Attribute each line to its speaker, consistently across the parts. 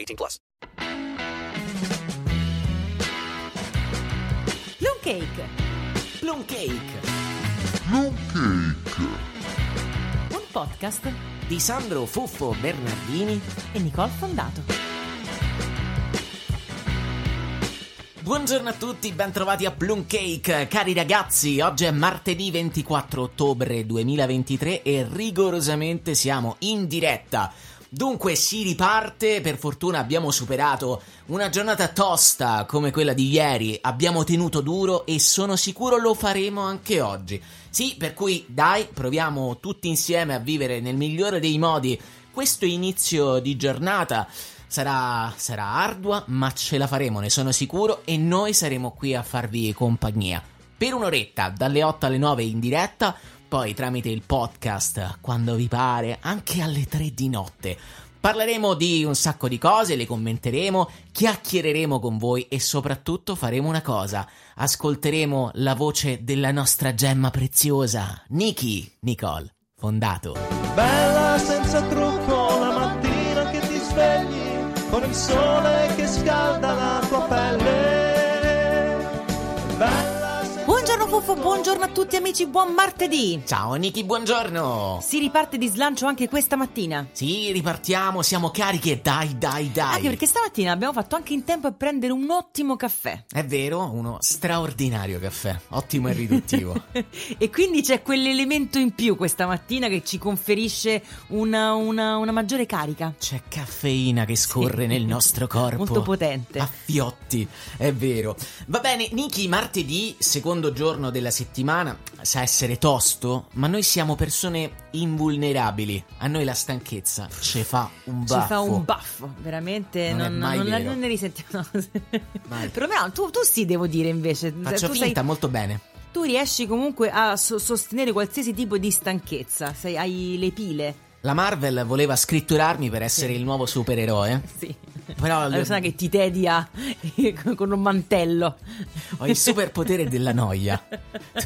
Speaker 1: 18 plus.
Speaker 2: Plum Cake,
Speaker 3: Plum Cake
Speaker 2: un podcast
Speaker 3: di Sandro Fuffo Bernardini.
Speaker 2: e Nicole Fondato.
Speaker 3: Buongiorno a tutti, bentrovati a Plum Cake. Cari ragazzi, oggi è martedì 24 ottobre 2023 e rigorosamente siamo in diretta. Dunque si riparte, per fortuna abbiamo superato una giornata tosta come quella di ieri, abbiamo tenuto duro e sono sicuro lo faremo anche oggi. Sì, per cui dai, proviamo tutti insieme a vivere nel migliore dei modi questo inizio di giornata. Sarà, sarà ardua, ma ce la faremo, ne sono sicuro, e noi saremo qui a farvi compagnia. Per un'oretta, dalle 8 alle 9 in diretta, poi tramite il podcast, quando vi pare, anche alle 3 di notte. Parleremo di un sacco di cose, le commenteremo, chiacchiereremo con voi e soprattutto faremo una cosa. Ascolteremo la voce della nostra gemma preziosa, Niki, Nicole, fondato.
Speaker 4: Bella senza trucco la mattina che ti svegli con il sole che scalda la tua pelle. Senza
Speaker 2: Buongiorno a tutti amici, buon martedì!
Speaker 3: Ciao Niki, buongiorno!
Speaker 2: Si riparte di slancio anche questa mattina.
Speaker 3: Sì, ripartiamo, siamo carichi e dai, dai, dai.
Speaker 2: Anche perché stamattina abbiamo fatto anche in tempo a prendere un ottimo caffè.
Speaker 3: È vero, uno straordinario caffè, ottimo e riduttivo.
Speaker 2: e quindi c'è quell'elemento in più questa mattina che ci conferisce una, una- una maggiore carica.
Speaker 3: C'è caffeina che scorre
Speaker 2: Sì.
Speaker 3: nel nostro corpo.
Speaker 2: Molto potente.
Speaker 3: A fiotti, è vero. Va bene, Niki, martedì, secondo giorno della settimana, sa essere tosto, ma noi siamo persone invulnerabili. A noi la stanchezza ci fa un baffo.
Speaker 2: Ci fa un baffo, veramente.
Speaker 3: Non
Speaker 2: Non, non- non ne risentiamo.
Speaker 3: Mai.
Speaker 2: Perlomeno tu, tu sì, devo dire invece.
Speaker 3: Faccio
Speaker 2: tu,
Speaker 3: finta
Speaker 2: sei-
Speaker 3: molto bene.
Speaker 2: tu riesci comunque a so- sostenere qualsiasi tipo di stanchezza. Sei, hai le pile.
Speaker 3: La Marvel voleva scritturarmi per essere il nuovo supereroe.
Speaker 2: Sì.
Speaker 3: Però
Speaker 2: La persona che ti tedia con un mantello.
Speaker 3: ho il superpotere della noia. Tu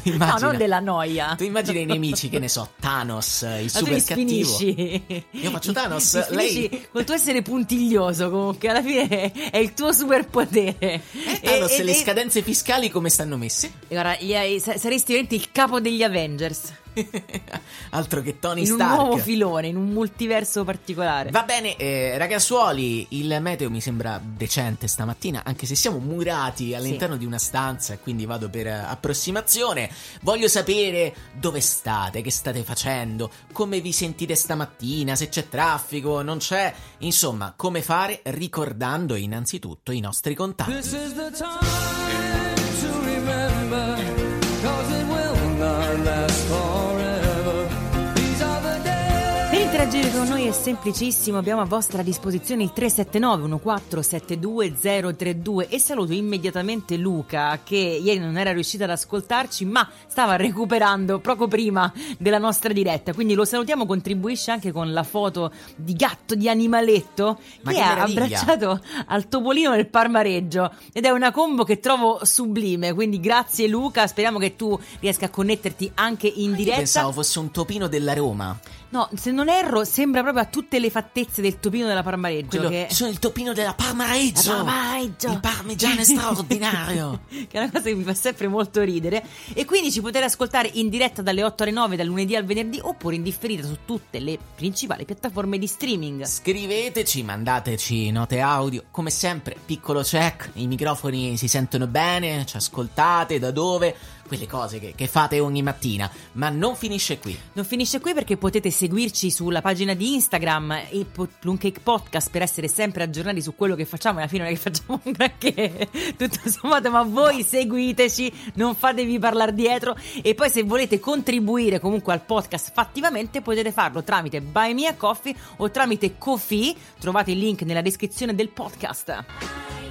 Speaker 2: No,
Speaker 3: immagina,
Speaker 2: non della noia.
Speaker 3: Tu immagina i nemici, che ne so, Thanos, il
Speaker 2: Ma tu
Speaker 3: super cattivo.
Speaker 2: sfinisci.
Speaker 3: Io faccio Thanos, lei-
Speaker 2: col tuo essere puntiglioso comunque alla fine è il tuo superpotere.
Speaker 3: Eh, Thanos,
Speaker 2: E- e-
Speaker 3: le
Speaker 2: e-
Speaker 3: scadenze fiscali come stanno messe?
Speaker 2: e Guarda, saresti veramente il capo degli Avengers.
Speaker 3: Altro che Tony
Speaker 2: in un
Speaker 3: Stark.
Speaker 2: nuovo filone, in un multiverso particolare.
Speaker 3: Va bene, eh, ragazzuoli, il meteo mi sembra decente stamattina, anche se siamo murati all'interno di una stanza e quindi vado per approssimazione. Voglio sapere dove state, che state facendo, come vi sentite stamattina, se c'è traffico, non c'è, insomma, come fare ricordando innanzitutto i nostri contatti.
Speaker 2: Interagire con noi è semplicissimo, abbiamo a vostra disposizione il 379 1472032 e saluto immediatamente Luca che ieri non era riuscito ad ascoltarci ma stava recuperando poco prima della nostra diretta, quindi lo salutiamo, contribuisce anche con la foto di gatto, di animaletto
Speaker 3: Ma
Speaker 2: che
Speaker 3: meraviglia!
Speaker 2: abbracciato al topolino del Parmareggio ed è una combo che trovo sublime, quindi grazie Luca, speriamo che tu riesca a connetterti anche in
Speaker 3: Io
Speaker 2: diretta.
Speaker 3: pensavo fosse un topino della Roma.
Speaker 2: No, se non erro, sembra proprio a tutte le fattezze del topino della Parmareggio.
Speaker 3: Quello,
Speaker 2: che...
Speaker 3: Sono il topino della Parmareggio.
Speaker 2: La Parmareggio.
Speaker 3: Il parmigiano è straordinario.
Speaker 2: che è una cosa che mi fa sempre molto ridere. E quindi ci potete ascoltare in diretta dalle 8 alle 9, dal lunedì al venerdì, oppure in differita su tutte le principali piattaforme di streaming.
Speaker 3: Scriveteci, mandateci note audio. Come sempre, piccolo check. I microfoni si sentono bene, ci ascoltate, da dove? Quelle cose che, che fate ogni mattina. Ma non finisce qui.
Speaker 2: Non finisce qui perché potete seguirci sulla pagina di Instagram e po- Plumcake Podcast per essere sempre aggiornati su quello che facciamo e alla fine non è che facciamo un granché tutto sommato ma voi seguiteci non fatevi parlare dietro e poi se volete contribuire comunque al podcast fattivamente potete farlo tramite Buy Me a Coffee o tramite Kofi trovate il link nella descrizione del podcast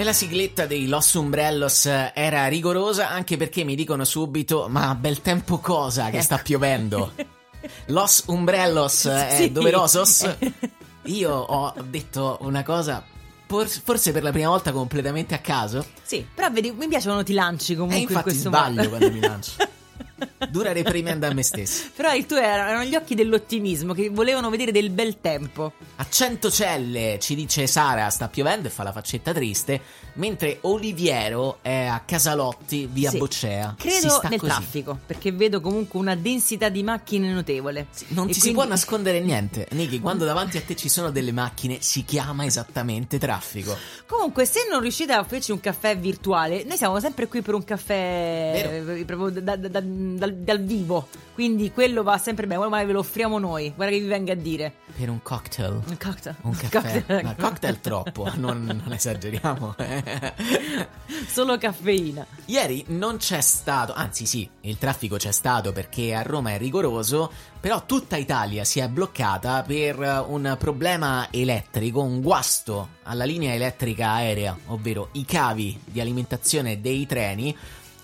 Speaker 3: E la sigletta dei Los Umbrellos era rigorosa anche perché mi dicono subito: Ma bel tempo cosa che sta piovendo? Los Umbrellos è
Speaker 2: Sì.
Speaker 3: doverosos? Io ho detto una cosa, forse per la prima volta completamente a caso.
Speaker 2: sì però vedi mi piace quando ti lanci comunque
Speaker 3: E
Speaker 2: in
Speaker 3: infatti
Speaker 2: questo
Speaker 3: sbaglio
Speaker 2: modo
Speaker 3: quando mi lancio. Dura reprimendo a me stesso.
Speaker 2: Però il tuo era- erano gli occhi dell'ottimismo che volevano vedere del bel tempo.
Speaker 3: A Centocelle ci dice Sara sta piovendo e fa la faccetta triste, mentre Oliviero è a Casalotti via
Speaker 2: Sì.
Speaker 3: Boccea. Si
Speaker 2: Credo nel
Speaker 3: così.
Speaker 2: traffico, perché vedo comunque una densità di macchine notevole.
Speaker 3: Non
Speaker 2: E
Speaker 3: ti si
Speaker 2: quindi-
Speaker 3: può nascondere niente. Niki, quando davanti a te ci sono delle macchine, si chiama esattamente traffico.
Speaker 2: Comunque, se non riuscite a farci un caffè virtuale, noi siamo sempre qui per un caffè eh, proprio da- da- da- dal, dal vivo. Quindi quello va sempre bene. Guarda, ve lo offriamo noi. Guarda che vi venga a dire.
Speaker 3: Per un cocktail.
Speaker 2: Un cocktail.
Speaker 3: Un caffè. Ma cocktail troppo, non, non esageriamo.
Speaker 2: Solo caffeina.
Speaker 3: Ieri non c'è stato, anzi sì, il traffico c'è stato perché a Roma è rigoroso, però tutta Italia si è bloccata per un problema elettrico, un guasto alla linea elettrica aerea, ovvero i cavi di alimentazione dei treni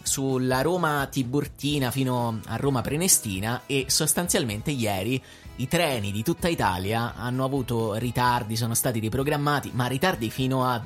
Speaker 3: sulla Roma Tiburtina fino a Roma Prenestina e sostanzialmente ieri i treni di tutta Italia hanno avuto ritardi, sono stati riprogrammati, ma ritardi fino a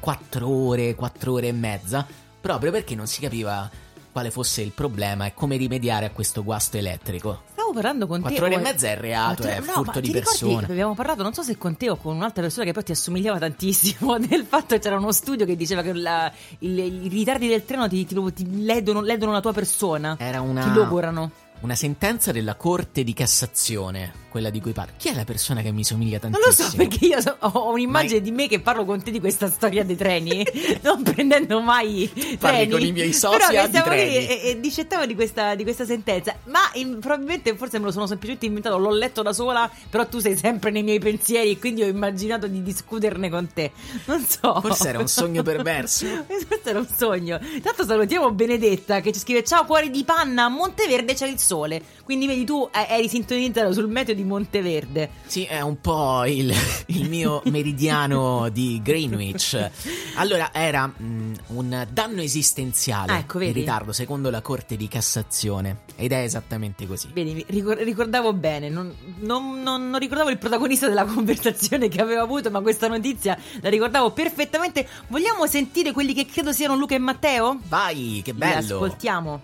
Speaker 3: 4 ore, 4 ore e mezza, proprio perché non si capiva quale fosse il problema e come rimediare a questo guasto elettrico.
Speaker 2: Stavo parlando con te.
Speaker 3: 4 ore e mezza è reato,
Speaker 2: Quattro-
Speaker 3: è
Speaker 2: no,
Speaker 3: furto di persona.
Speaker 2: Abbiamo parlato, non so se con te o con un'altra persona che poi ti assomigliava tantissimo. Del fatto che c'era uno studio che diceva che la- il- i ritardi del treno ti, ti, ti ledono, ledono la tua persona.
Speaker 3: Era una,
Speaker 2: Ti logorano.
Speaker 3: Una sentenza della Corte di Cassazione, quella di cui parlo. Chi è la persona che mi somiglia
Speaker 2: Non
Speaker 3: tantissimo?
Speaker 2: lo so perché io so- ho un'immagine
Speaker 3: Ma-
Speaker 2: di me che parlo con te di questa storia dei treni, non prendendo mai
Speaker 3: parli
Speaker 2: treni.
Speaker 3: con i miei soci
Speaker 2: Però
Speaker 3: di treni.
Speaker 2: e, e discettavo di questa, di questa sentenza. Ma in- probabilmente forse me lo sono semplicemente inventato, l'ho letto da sola, però tu sei sempre nei miei pensieri e quindi ho immaginato di discuterne con te. Non so.
Speaker 3: Forse era un sogno perverso.
Speaker 2: Questo era un sogno. Intanto salutiamo Benedetta che ci scrive: Ciao cuori di panna, a Monteverde c'è il sole. Quindi vedi, tu eh, eri sintonizzato sul meteo di Monteverde.
Speaker 3: Sì, è un po' il, il mio meridiano di Greenwich. Allora, era mm, un danno esistenziale
Speaker 2: Ah, ecco,
Speaker 3: in ritardo, secondo la Corte di Cassazione. Ed è esattamente così.
Speaker 2: Vedi, ricor- ricordavo bene, non, non- non- non ricordavo il protagonista della conversazione che avevo avuto, ma questa notizia la ricordavo perfettamente. Vogliamo sentire quelli che credo siano Luca e Matteo?
Speaker 3: Vai, che
Speaker 2: Li
Speaker 3: bello!
Speaker 2: ascoltiamo.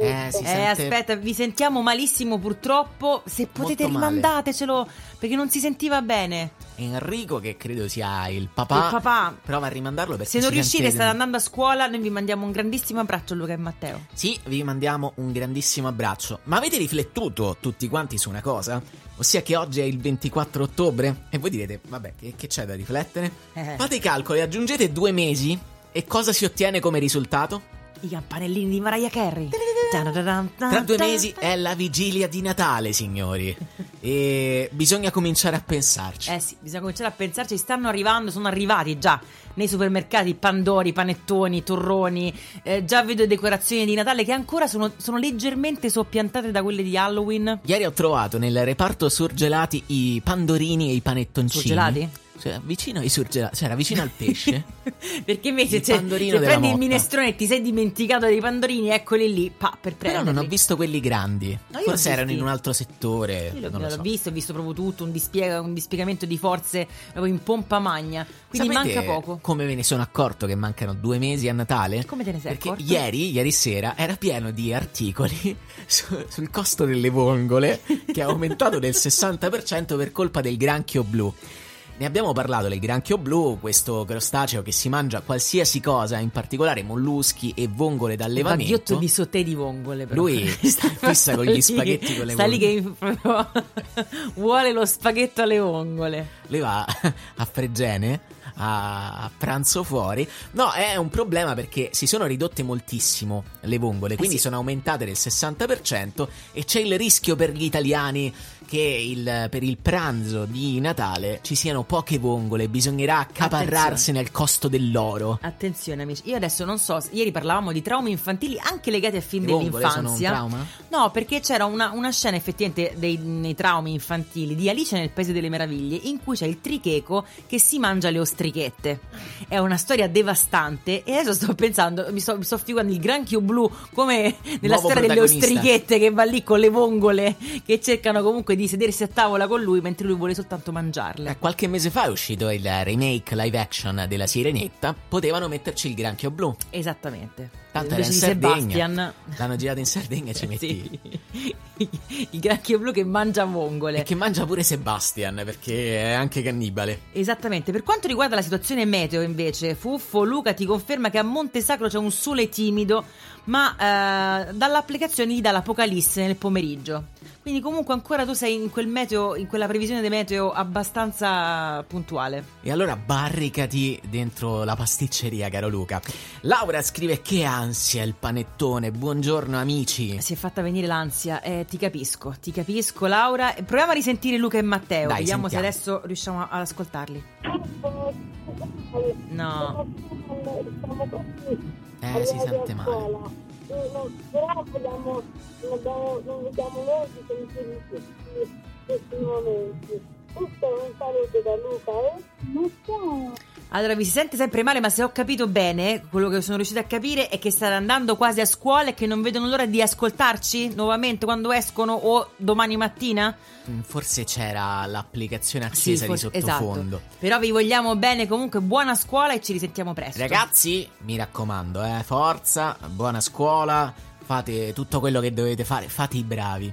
Speaker 3: Eh, si
Speaker 2: eh,
Speaker 3: sente
Speaker 2: aspetta, vi sentiamo malissimo purtroppo. Se potete
Speaker 3: Molto male.
Speaker 2: rimandatecelo perché non si sentiva bene.
Speaker 3: Enrico, che credo sia il papà.
Speaker 2: Il papà.
Speaker 3: Prova a rimandarlo perché
Speaker 2: Se non riuscite, state andando a scuola, noi vi mandiamo un grandissimo abbraccio a Luca e Matteo.
Speaker 3: Sì, vi mandiamo un grandissimo abbraccio. Ma avete riflettuto tutti quanti su una cosa? Ossia che oggi è il 24 ottobre? E voi direte, vabbè, che, che c'è da riflettere?
Speaker 2: Eh.
Speaker 3: Fate i calcoli, aggiungete due mesi e cosa si ottiene come risultato?
Speaker 2: I campanellini di Mariah Carey.
Speaker 3: Tra due mesi è la vigilia di Natale, signori. E bisogna cominciare a pensarci.
Speaker 2: Eh sì, bisogna cominciare a pensarci, stanno arrivando, sono arrivati già nei supermercati pandori, panettoni, torroni, eh, già vedo decorazioni di Natale che ancora sono, sono leggermente soppiantate da quelle di Halloween.
Speaker 3: Ieri ho trovato nel reparto surgelati i pandorini e i panettoncini.
Speaker 2: Surgelati?
Speaker 3: Cioè, vicino ai surgelati, cioè era vicino al pesce.
Speaker 2: Perché invece
Speaker 3: Il
Speaker 2: se, se prendi il minestrone e ti sei dimenticato dei pandorini, eccoli lì, pa, per
Speaker 3: Però
Speaker 2: prenderli.
Speaker 3: non ho visto quelli grandi.
Speaker 2: No,
Speaker 3: Forse erano in un altro settore.
Speaker 2: Io l'ho,
Speaker 3: non
Speaker 2: l'ho
Speaker 3: so.
Speaker 2: visto, ho visto proprio tutto, un, dispiega- un dispiegamento di forze proprio in pompa magna. Quindi
Speaker 3: Sapete
Speaker 2: manca poco.
Speaker 3: Come me ne sono accorto che mancano due mesi a Natale?
Speaker 2: Come te ne sei
Speaker 3: Perché
Speaker 2: accorto?
Speaker 3: ieri, ieri sera, era pieno di articoli su- sul costo delle vongole che è aumentato del 60% per colpa del granchio blu. Ne abbiamo parlato del granchio blu, questo crostaceo che si mangia qualsiasi cosa, in particolare molluschi e vongole d'allevamento.
Speaker 2: bagliotto di sotè di vongole. Però.
Speaker 3: Lui sta fissa con gli
Speaker 2: Lì-
Speaker 3: spaghetti con le
Speaker 2: Sta lì
Speaker 3: vongole.
Speaker 2: che proprio vuole lo spaghetto alle vongole.
Speaker 3: Lui va a Fregene a, pranzo fuori. No, è un problema perché si sono ridotte moltissimo le vongole, quindi
Speaker 2: sì.
Speaker 3: sono aumentate del 60% e c'è il rischio per gli italiani che il- per il pranzo di Natale ci siano poche vongole, bisognerà accaparrarsene al costo dell'oro.
Speaker 2: Attenzione amici, io adesso non so, ieri parlavamo di traumi infantili anche legati a film
Speaker 3: Le vongole sono un
Speaker 2: dell'infanzia.
Speaker 3: trauma?
Speaker 2: No, perché c'era una, una scena effettivamente dei, nei traumi infantili di Alice nel Paese delle Meraviglie in cui c'è il tricheco che si mangia le ostrichette. È una storia devastante e adesso sto pensando, mi sto, mi sto figurando il granchio blu come nella
Speaker 3: Nuovo
Speaker 2: storia delle ostrichette che va lì con le vongole che cercano comunque di sedersi a tavola con lui mentre lui vuole soltanto mangiarle.
Speaker 3: Eh, Qualche mese fa è uscito il remake live action della Sirenetta, potevano metterci il granchio blu.
Speaker 2: Esattamente.
Speaker 3: Tanto era in Sardegna.
Speaker 2: Sebastian.
Speaker 3: L'hanno girato in Sardegna e ci metti.
Speaker 2: Sì. il granchio blu che mangia vongole.
Speaker 3: E che mangia pure Sebastian perché è anche cannibale.
Speaker 2: Esattamente. Per quanto riguarda la situazione meteo, invece, Fuffo Luca ti conferma che a Monte Sacro c'è un sole timido, ma eh, dall'applicazione gli dà l'apocalisse nel pomeriggio. Quindi, comunque, ancora tu sei in quel meteo, in quella previsione di meteo abbastanza puntuale.
Speaker 3: E allora barricati dentro la pasticceria, caro Luca. Laura scrive che ansia il panettone. Buongiorno amici.
Speaker 2: Si è fatta venire l'ansia, eh, ti capisco, ti capisco, Laura. Proviamo a risentire Luca e Matteo.
Speaker 3: Dai,
Speaker 2: Vediamo se
Speaker 3: sentiamo.
Speaker 2: adesso riusciamo ad ascoltarli. No.
Speaker 3: Eh, si sente male.
Speaker 5: Però vogliamo, non, non vediamo l'ora di sentire questi, questi momenti. Questo un saluto da Luca, eh? Ma ciao!
Speaker 2: Allora, vi si sente sempre male, ma se ho capito bene, quello che sono riuscita a capire è che state andando quasi a scuola e che non vedono l'ora di ascoltarci nuovamente quando escono o domani mattina?
Speaker 3: Mm, Forse c'era l'applicazione accesa
Speaker 2: forse-
Speaker 3: di sottofondo.
Speaker 2: Esatto. Però vi vogliamo bene, comunque buona scuola e ci risentiamo presto.
Speaker 3: Ragazzi, mi raccomando, eh, forza, buona scuola, fate tutto quello che dovete fare, fate i bravi.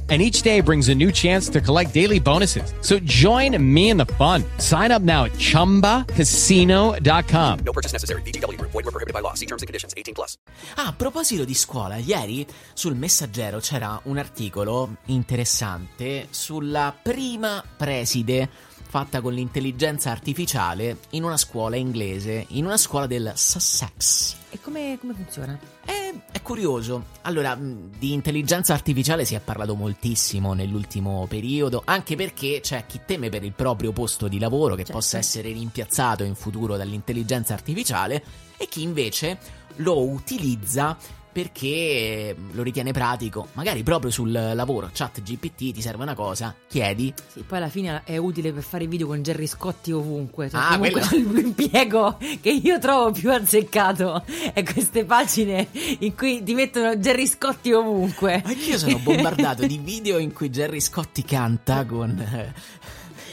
Speaker 6: And each day brings a new chance to collect daily bonuses. So join me in the fun. Sign up now at chumbacasino.com.
Speaker 1: No purchase necessary. VGW Group. Void were prohibited by law. See terms and conditions. 18 plus.
Speaker 3: Ah, a proposito di scuola, ieri sul Messaggero c'era un articolo interessante sulla prima preside fatta con l'intelligenza artificiale in una scuola inglese, in una scuola del Sussex.
Speaker 2: E come, come funziona?
Speaker 3: È, è curioso. Allora, di intelligenza artificiale si è parlato moltissimo nell'ultimo periodo, anche perché c'è chi teme per il proprio posto di lavoro che
Speaker 2: Certo.
Speaker 3: possa essere rimpiazzato in futuro dall'intelligenza artificiale e chi invece lo utilizza perché lo ritiene pratico, magari proprio sul lavoro, chat GPT ti serve una cosa, chiedi.
Speaker 2: Sì, poi alla fine è utile per fare i video con Gerry Scotti ovunque. Cioè,
Speaker 3: Ah,
Speaker 2: comunque
Speaker 3: quello-
Speaker 2: l'impiego che io trovo più azzeccato è queste pagine in cui ti mettono Gerry Scotti ovunque.
Speaker 3: Anch'io sono bombardato di video in cui Gerry Scotti canta con... eh,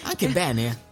Speaker 3: anche bene.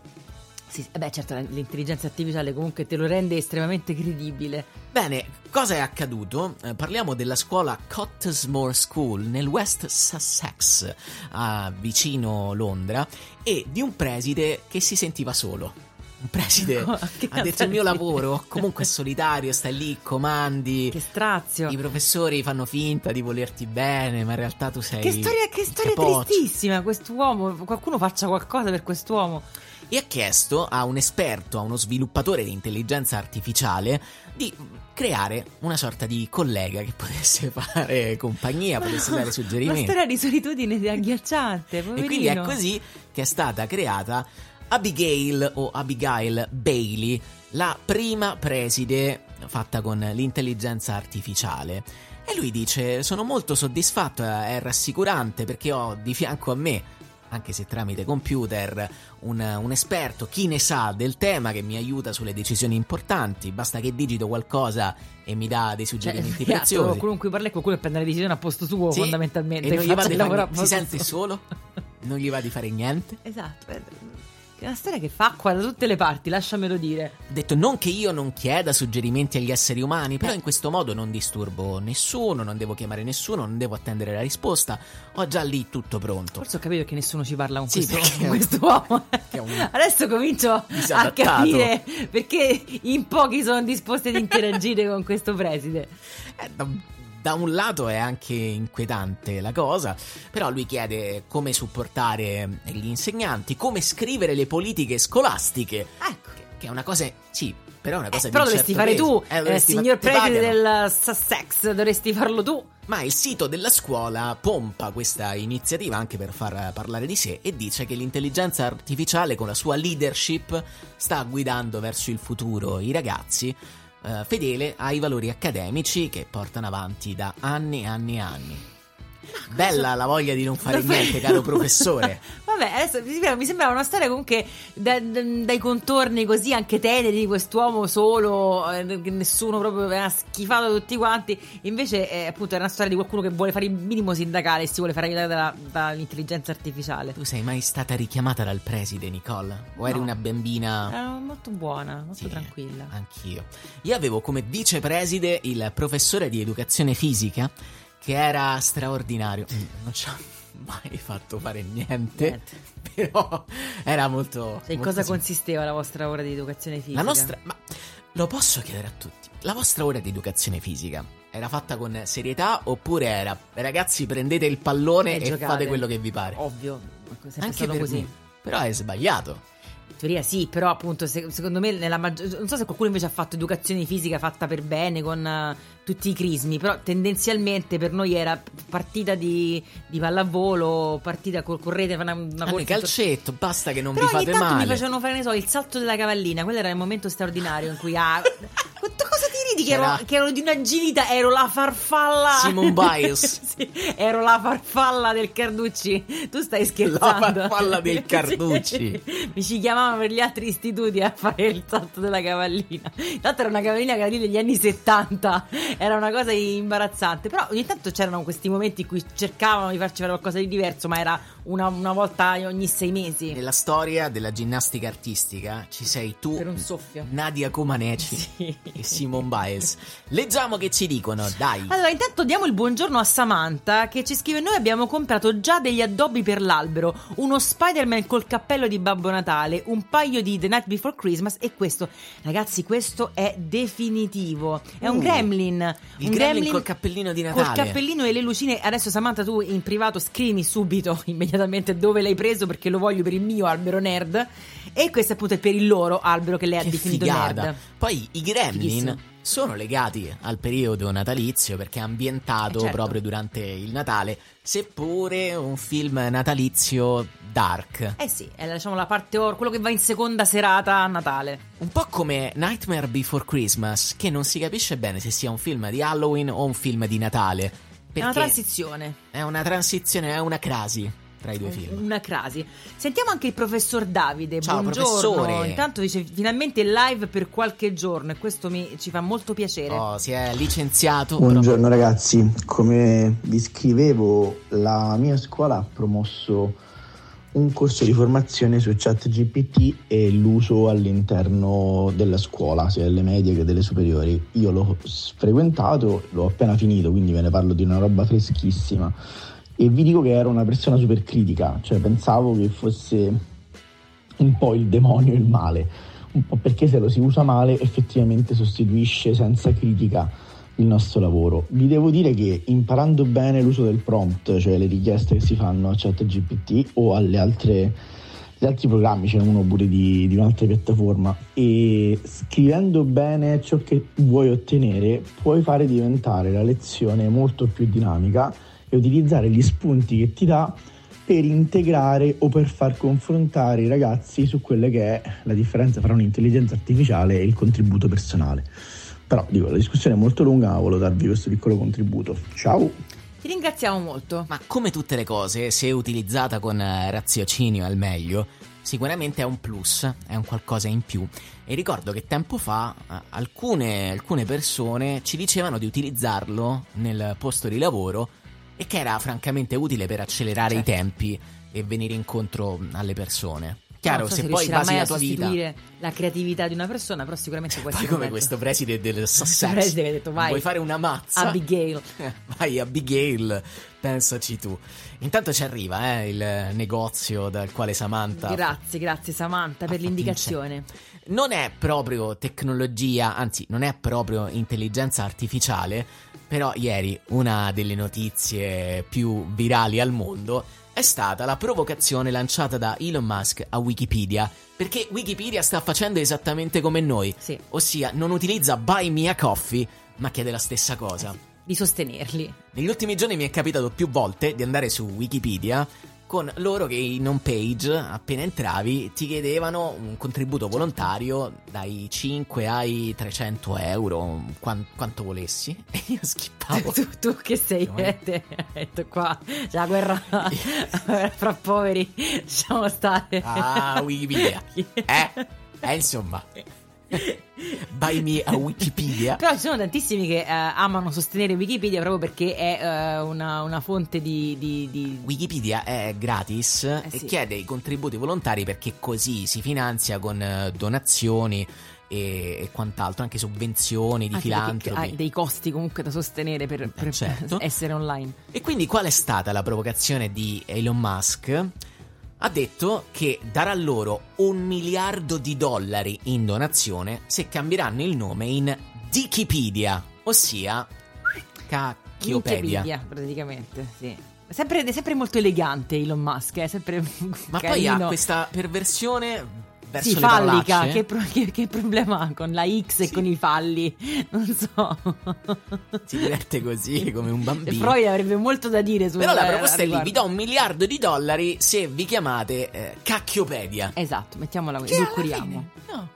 Speaker 2: Sì, sì, beh, certo, l'intelligenza artificiale comunque te lo rende estremamente credibile.
Speaker 3: Bene, cosa è accaduto? Eh, parliamo della scuola Cottesmore School nel West Sussex, a vicino Londra, e di un preside che si sentiva solo. Un preside
Speaker 2: Che
Speaker 3: ha detto il mio
Speaker 2: preside?"
Speaker 3: lavoro comunque è solitario, stai lì, comandi.
Speaker 2: Che strazio.
Speaker 3: I professori fanno finta di volerti bene, ma in realtà tu sei.
Speaker 2: Che storia, che storia tristissima quest'uomo. Qualcuno faccia qualcosa per quest'uomo.
Speaker 3: E ha chiesto a un esperto, a uno sviluppatore di intelligenza artificiale, di creare una sorta di collega che potesse fare compagnia, potesse dare
Speaker 2: Una
Speaker 3: suggerimenti.
Speaker 2: storia di solitudine agghiacciante,
Speaker 3: E
Speaker 2: poverino.
Speaker 3: quindi è così che è stata creata Abigail o Abigail Bailey, la prima preside fatta con l'intelligenza artificiale. E lui dice: Sono molto soddisfatto, è rassicurante perché ho di fianco a me, anche se tramite computer, un, un esperto, chi ne sa del tema che mi aiuta sulle decisioni importanti. Basta che digito qualcosa e mi dà dei
Speaker 2: Cioè,
Speaker 3: suggerimenti
Speaker 2: esatto,
Speaker 3: preziosi.
Speaker 2: qualcuno con cui parla è qualcuno che prende le decisioni a posto suo,
Speaker 3: Sì,
Speaker 2: fondamentalmente.
Speaker 3: E non gli va di fare- si sente solo? Non gli va di fare niente?
Speaker 2: Esatto, è una storia che fa acqua da tutte le parti, lasciamelo dire.
Speaker 3: Detto non che io non chieda suggerimenti agli esseri umani, però in questo modo non disturbo nessuno, non devo chiamare nessuno, non devo attendere la risposta, ho già lì tutto pronto.
Speaker 2: Forse ho capito che nessuno ci parla con
Speaker 3: Sì,
Speaker 2: questo, con quest'uomo.
Speaker 3: è un-
Speaker 2: Adesso comincio a capire perché in pochi sono disposti ad interagire con questo preside.
Speaker 3: Eh, da, da un lato è anche inquietante la cosa, però lui chiede come supportare gli insegnanti, come scrivere le politiche scolastiche,
Speaker 2: Ecco.
Speaker 3: che, è una cosa, sì, però è una cosa
Speaker 2: Eh,
Speaker 3: di
Speaker 2: però
Speaker 3: un
Speaker 2: dovresti
Speaker 3: certo
Speaker 2: fare
Speaker 3: peso.
Speaker 2: tu,
Speaker 3: Eh,
Speaker 2: eh,
Speaker 3: dovresti fa-
Speaker 2: signor preside del Sussex, dovresti farlo tu.
Speaker 3: Ma il sito della scuola pompa questa iniziativa anche per far parlare di sé e dice che l'intelligenza artificiale con la sua leadership sta guidando verso il futuro i ragazzi eh, fedele ai valori accademici che portano avanti da anni e anni e anni. Bella la voglia di non fare niente, caro professore.
Speaker 2: Vabbè, adesso mi sembra- mi sembrava una storia comunque da- da- dai contorni così anche teneri di quest'uomo solo, eh, che nessuno proprio aveva schifato tutti quanti. Invece, eh, appunto, è una storia di qualcuno che vuole fare il minimo sindacale e si vuole fare aiutare dalla- dall'intelligenza artificiale.
Speaker 3: Tu sei mai stata richiamata dal preside, Nicole? O eri
Speaker 2: No.
Speaker 3: una bambina?
Speaker 2: Era molto buona, molto
Speaker 3: Sì,
Speaker 2: tranquilla.
Speaker 3: Anch'io. Io avevo come vicepreside il professore di educazione fisica che era straordinario. Mm, Non ci ha mai fatto fare niente,
Speaker 2: Niente.
Speaker 3: però era molto...
Speaker 2: Cioè, in cosa
Speaker 3: sim-
Speaker 2: consisteva la vostra ora di educazione fisica?
Speaker 3: La nostra... Ma lo posso chiedere a tutti. La vostra ora di educazione fisica era fatta con serietà oppure era ragazzi prendete il pallone
Speaker 2: E
Speaker 3: e, fate quello che vi pare?
Speaker 2: Ovvio, è sempre
Speaker 3: Anche per
Speaker 2: così.
Speaker 3: me. Però è sbagliato.
Speaker 2: Teoria sì, però appunto se- secondo me nella maggior... non so se qualcuno invece ha fatto educazione fisica fatta per bene con eh, tutti i crismi, però tendenzialmente per noi era partita di, di pallavolo, partita col correte, una, una
Speaker 3: Ah, calcetto, basta che non
Speaker 2: Però
Speaker 3: vi fate male.
Speaker 2: mi facevano fare, ne so, il salto della cavallina, quello era il momento straordinario in cui ah, ridi che ero, che ero di un'agilità, ero la farfalla
Speaker 3: Simone Biles.
Speaker 2: Sì, ero la farfalla del Carducci. Tu stai scherzando?
Speaker 3: La farfalla del Carducci.
Speaker 2: Sì. Mi ci chiamavano per gli altri istituti a fare il salto della cavallina. Tanto era una cavallina che era lì degli anni 70. Era una cosa imbarazzante. Però ogni tanto c'erano questi momenti in cui cercavano di farci fare qualcosa di diverso, ma era una, una volta ogni sei mesi.
Speaker 3: Nella storia della ginnastica artistica ci sei tu,
Speaker 2: Per un soffio.
Speaker 3: Nadia Comaneci
Speaker 2: Sì.
Speaker 3: e Simone Biles. Leggiamo che ci dicono, dai.
Speaker 2: Allora, intanto diamo il buongiorno a Samantha che ci scrive: Noi abbiamo comprato già degli addobbi per l'albero, uno Spider-Man col cappello di Babbo Natale, un paio di The Night Before Christmas e questo, ragazzi, questo è definitivo. È un
Speaker 3: Uh,
Speaker 2: gremlin.
Speaker 3: il
Speaker 2: un
Speaker 3: gremlin col cappellino di
Speaker 2: Col
Speaker 3: Natale.
Speaker 2: cappellino e le lucine. Adesso, Samantha, tu in privato scrivimi subito, immediatamente, dove l'hai preso perché lo voglio per il mio albero nerd. E questo appunto è per il loro albero che lei
Speaker 3: Che
Speaker 2: ha definito
Speaker 3: figata.
Speaker 2: nerd.
Speaker 3: Poi i Gremlin
Speaker 2: Fighissimo.
Speaker 3: sono legati al periodo natalizio perché è ambientato
Speaker 2: Eh, certo.
Speaker 3: proprio durante il Natale, seppure un film natalizio dark.
Speaker 2: Eh sì, è diciamo la parte or, quello che va in seconda serata a Natale.
Speaker 3: Un po' come Nightmare Before Christmas, che non si capisce bene se sia un film di Halloween o un film di Natale.
Speaker 2: È una transizione.
Speaker 3: È una transizione, è una crasi tra i due film.
Speaker 2: Una crasi. Sentiamo anche il professor Davide.
Speaker 3: Ciao,
Speaker 2: Buongiorno.
Speaker 3: professore.
Speaker 2: Intanto dice finalmente live per qualche giorno e questo mi- ci fa molto piacere.
Speaker 3: Oh, si è licenziato.
Speaker 7: Buongiorno ragazzi, come vi scrivevo la mia scuola ha promosso un corso di formazione su ChatGPT e l'uso all'interno della scuola, sia delle medie che delle superiori. Io l'ho frequentato, l'ho appena finito, quindi ve ne parlo di una roba freschissima e vi dico che ero una persona super critica, cioè pensavo che fosse un po' il demonio, il male, un po' perché se lo si usa male effettivamente sostituisce senza critica il nostro lavoro. Vi devo dire che imparando bene l'uso del prompt, cioè le richieste che si fanno a ChatGPT o alle altre gli altri programmi, c'è uno pure di, di un'altra piattaforma e scrivendo bene ciò che vuoi ottenere puoi fare diventare la lezione molto più dinamica e utilizzare gli spunti che ti dà per integrare o per far confrontare i ragazzi su quella che è la differenza tra un'intelligenza artificiale e il contributo personale. Però dico, la discussione è molto lunga, ma volevo darvi questo piccolo contributo. Ciao!
Speaker 2: Ti ringraziamo molto.
Speaker 3: Ma come tutte le cose, se utilizzata con eh, raziocinio al meglio, sicuramente è un plus, è un qualcosa in più. E ricordo che tempo fa eh, alcune, alcune persone ci dicevano di utilizzarlo nel posto di lavoro e che era francamente utile per accelerare
Speaker 2: Certo.
Speaker 3: i tempi e venire incontro alle persone. Chiaro,
Speaker 2: so
Speaker 3: se,
Speaker 2: se,
Speaker 3: poi basi
Speaker 2: mai
Speaker 3: la
Speaker 2: a
Speaker 3: tua vita.
Speaker 2: la creatività di una persona, però sicuramente può
Speaker 3: Poi
Speaker 2: essere
Speaker 3: come
Speaker 2: un
Speaker 3: questo preside del Sussex.
Speaker 2: preside che ha detto, vai.
Speaker 3: Vuoi fare una mazza?
Speaker 2: Abigail.
Speaker 3: Vai Abigail, pensaci tu. Intanto ci arriva eh, il negozio dal quale Samantha
Speaker 2: Grazie, grazie Samantha per l'indicazione.
Speaker 3: non è proprio tecnologia, anzi non è proprio intelligenza artificiale, però ieri una delle notizie più virali al mondo è stata la provocazione lanciata da Elon Musk a Wikipedia, perché Wikipedia sta facendo esattamente come noi, ossia non utilizza Buy Me a Coffee, ma chiede la stessa cosa.
Speaker 2: Di sostenerli.
Speaker 3: Negli ultimi giorni mi è capitato più volte di andare su Wikipedia con loro che in home page, appena entravi, ti chiedevano un contributo volontario dai 5 ai 300 euro, quan- quanto volessi, e io skippavo.
Speaker 2: Tu, tu che sei eh, te, detto qua, c'è la guerra fra poveri, lasciamo stare.
Speaker 3: Ah, Wikipedia. Eh? Eh, insomma. Buy me a Wikipedia.
Speaker 2: Però ci sono tantissimi che eh, amano sostenere Wikipedia proprio perché è eh, una, una fonte di, di- di-
Speaker 3: Wikipedia è gratis e
Speaker 2: Eh sì.
Speaker 3: chiede i contributi volontari perché così si finanzia con eh, donazioni e, e quant'altro, anche sovvenzioni di
Speaker 2: anche perché
Speaker 3: filantropi.
Speaker 2: hai dei costi comunque da sostenere per, per
Speaker 3: certo.
Speaker 2: essere online.
Speaker 3: E quindi qual è stata la provocazione di Elon Musk? Ha detto che darà loro un miliardo di dollari in donazione se cambieranno il nome in Wikipedia, ossia Cacchiopedia.
Speaker 2: Wikipedia, praticamente, sì. Sempre, è sempre molto elegante Elon Musk, è sempre
Speaker 3: Ma poi
Speaker 2: carino.
Speaker 3: ha questa perversione verso
Speaker 2: Sì, fallica, che, pro- che- che problema ha con la X e con i falli? Non so.
Speaker 3: Si diverte così come un bambino.
Speaker 2: Freud avrebbe molto da dire su
Speaker 3: Però la
Speaker 2: eh,
Speaker 3: proposta è lì, vi do un miliardo di dollari se vi chiamate eh, Cacchiopedia.
Speaker 2: Esatto, mettiamola così, edulcoriamo.
Speaker 3: No.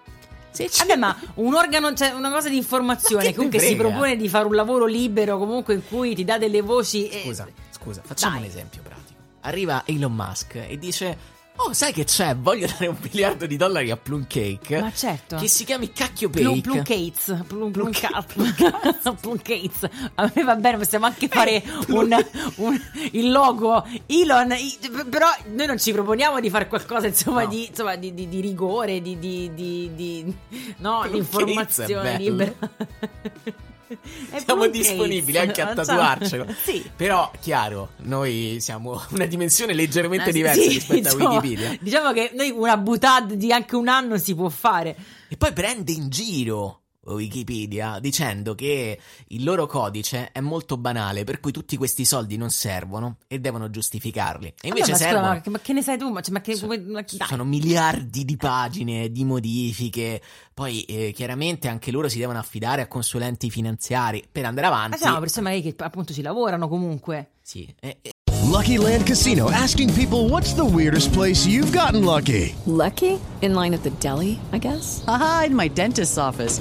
Speaker 2: Vabbè, ma un organo, cioè una cosa di informazione
Speaker 3: Ma che
Speaker 2: comunque si propone di fare un lavoro libero, comunque in cui ti dà delle voci. e-
Speaker 3: Scusa, scusa, facciamo
Speaker 2: Dai.
Speaker 3: un esempio pratico. Arriva Elon Musk e dice: Oh, sai che c'è? Voglio dare un miliardo di dollari a Plum Cake.
Speaker 2: Ma certo.
Speaker 3: Che si chiami Cacchio Bake.
Speaker 2: Plum, plum Cates, plum, plum, ca- plum, ca- plum Cates. A me va bene, possiamo anche fare un, un- il logo Elon. i- Però noi non ci proponiamo di fare qualcosa insomma,
Speaker 3: No.
Speaker 2: di, insomma, di, di- di rigore, di, di, di, di- no, di informazione libera.
Speaker 3: Siamo disponibili anche a
Speaker 2: Facciamo-
Speaker 3: tatuarcelo.
Speaker 2: Sì.
Speaker 3: Però, chiaro, noi siamo una dimensione leggermente
Speaker 2: Eh,
Speaker 3: diversa
Speaker 2: sì,
Speaker 3: rispetto a
Speaker 2: insomma,
Speaker 3: Wikipedia.
Speaker 2: Diciamo che noi una butad di anche un anno si può fare.
Speaker 3: E poi prende in giro Wikipedia dicendo che il loro codice è molto banale, per cui tutti questi soldi non servono e devono giustificarli. E invece
Speaker 2: Vabbè, ma scusa,
Speaker 3: servono.
Speaker 2: ma, che- ma che ne sai tu? Ma, cioè, ma che, come- ma-.
Speaker 3: Sono miliardi di pagine di modifiche. Poi, eh, chiaramente, anche loro si devono affidare a consulenti finanziari per andare
Speaker 2: Ma
Speaker 3: avanti.
Speaker 2: siamo persone che appunto ci lavorano comunque.
Speaker 3: Sì, e- e-
Speaker 8: Lucky Land Casino asking people what's the weirdest place you've gotten lucky?
Speaker 9: Lucky? In line at the deli, I guess?
Speaker 10: Haha, in my dentist's office.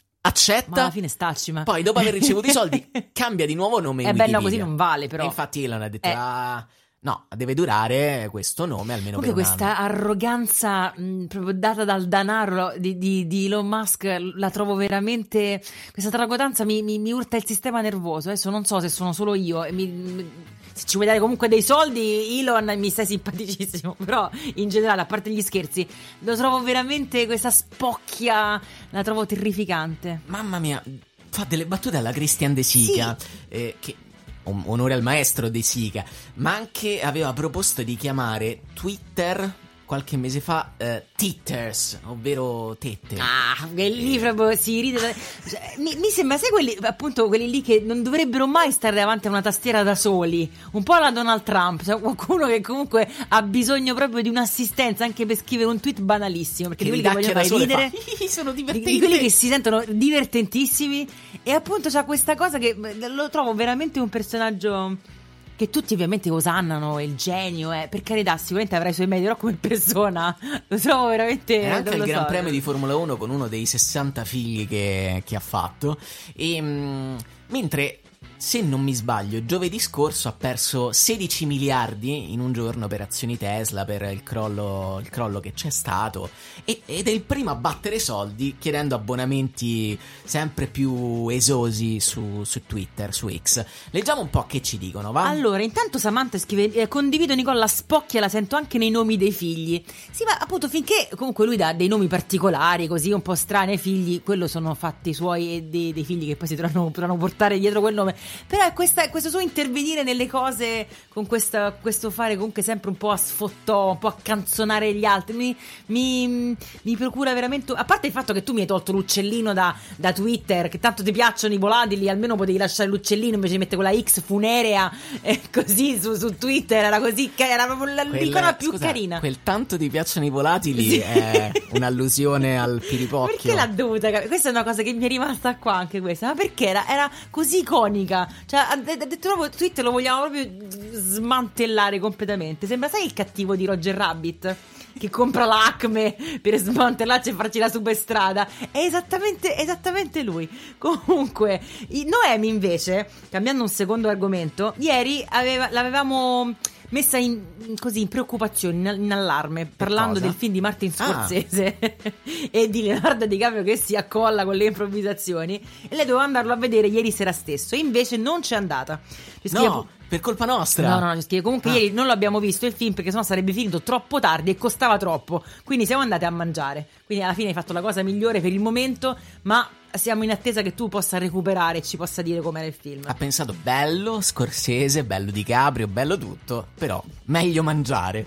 Speaker 3: accetta.
Speaker 2: Ma alla fine stacci, ma...
Speaker 3: Poi, dopo aver ricevuto i soldi, cambia di nuovo nome
Speaker 2: Eh beh, no, così non vale, però.
Speaker 3: E infatti Elon ha detto:
Speaker 2: Eh.
Speaker 3: "Ah, no, deve durare questo nome almeno
Speaker 2: Comunque
Speaker 3: per un
Speaker 2: questa
Speaker 3: anno.
Speaker 2: arroganza mh, proprio data dal denaro di, di- di Elon Musk la trovo veramente... Questa arroganza mi, mi- mi urta il sistema nervoso. Adesso non so se sono solo io. e mi- se ci vuoi dare comunque dei soldi, Elon mi stai simpaticissimo. Però in generale, a parte gli scherzi, lo trovo veramente questa spocchia, la trovo terrificante.
Speaker 3: Mamma mia, fa delle battute alla Christian De Sica, eh, che on- onore al maestro De Sica, ma anche aveva proposto di chiamare Twitter qualche mese fa eh, Titters, ovvero tette.
Speaker 2: Ah, lì proprio si ride. da- cioè, mi, mi sembra, sai quelli, appunto, quelli lì che non dovrebbero mai stare davanti a una tastiera da soli. Un po' alla Donald Trump, cioè qualcuno che comunque ha bisogno proprio di un'assistenza anche per scrivere un tweet banalissimo. Perché di quelli che vogliono ridere.
Speaker 3: fa, sono
Speaker 2: Di,
Speaker 3: divertenti.
Speaker 2: di quelli che si sentono divertentissimi. E appunto c'ha questa cosa che beh, lo trovo veramente un personaggio. Che tutti ovviamente osannano, il genio, eh. per carità, sicuramente avrà i suoi meriti, però come persona lo trovo veramente.
Speaker 3: Era anche il Gran
Speaker 2: so.
Speaker 3: Premio di Formula 1 con uno dei 60 figli che, che ha fatto. E, mm, mentre, se non mi sbaglio, giovedì scorso ha perso 16 miliardi in un giorno per azioni Tesla, per il crollo, il crollo che c'è stato. E- ed è il primo a battere soldi chiedendo abbonamenti sempre più esosi su, su Twitter, su X. Leggiamo un po' che ci dicono, va?
Speaker 2: Allora, intanto Samantha scrive: eh, Condivido Nicola spocchia, la sento anche nei nomi dei figli. Sì, ma appunto finché comunque lui dà dei nomi particolari, così un po' strani ai figli, quello sono fatti suoi e dei, dei figli che poi si dovranno, potranno portare dietro quel nome. Però è questa- questo suo intervenire nelle cose con questa- questo fare comunque sempre un po' a sfottò, un po' a canzonare gli altri, mi, mi- mi procura veramente. A parte il fatto che tu mi hai tolto l'uccellino da, da Twitter, che tanto ti piacciono i volatili, almeno potevi lasciare l'uccellino invece di mettere quella X funerea e così su, su Twitter, era così, era proprio l'icona più
Speaker 3: scusa,
Speaker 2: carina.
Speaker 3: Quel tanto ti piacciono i volatili
Speaker 2: Sì.
Speaker 3: è un'allusione al piripocchio.
Speaker 2: Perché l'ha dovuta Questa è una cosa che mi è rimasta qua anche questa. Ma perché era, era così iconica? Cioè, ha, detto proprio Twitter lo vogliamo proprio smantellare completamente. Sembra, sai, il cattivo di Roger Rabbit? Che compra l'Acme per smantellarci e farci la superstrada. È esattamente, esattamente lui. Comunque, Noemi invece, cambiando un secondo argomento, ieri aveva- l'avevamo messa in, così in preoccupazione, in, in allarme, parlando
Speaker 3: cosa?
Speaker 2: del film di Martin
Speaker 3: Ah.
Speaker 2: Scorsese e di Leonardo DiCaprio che si accolla con le improvvisazioni e lei doveva andarlo a vedere ieri sera stesso e invece non c'è andata. Ci
Speaker 3: No, per colpa nostra.
Speaker 2: No, no, no, scrive. Comunque
Speaker 3: Ah.
Speaker 2: ieri non l'abbiamo visto il film perché sennò sarebbe finito troppo tardi e costava troppo. Quindi siamo andati a mangiare. Quindi alla fine hai fatto la cosa migliore per il momento, ma siamo in attesa che tu possa recuperare e ci possa dire com'era il film.
Speaker 3: Ha pensato bello, Scorsese, bello Di Caprio, bello tutto, però meglio mangiare.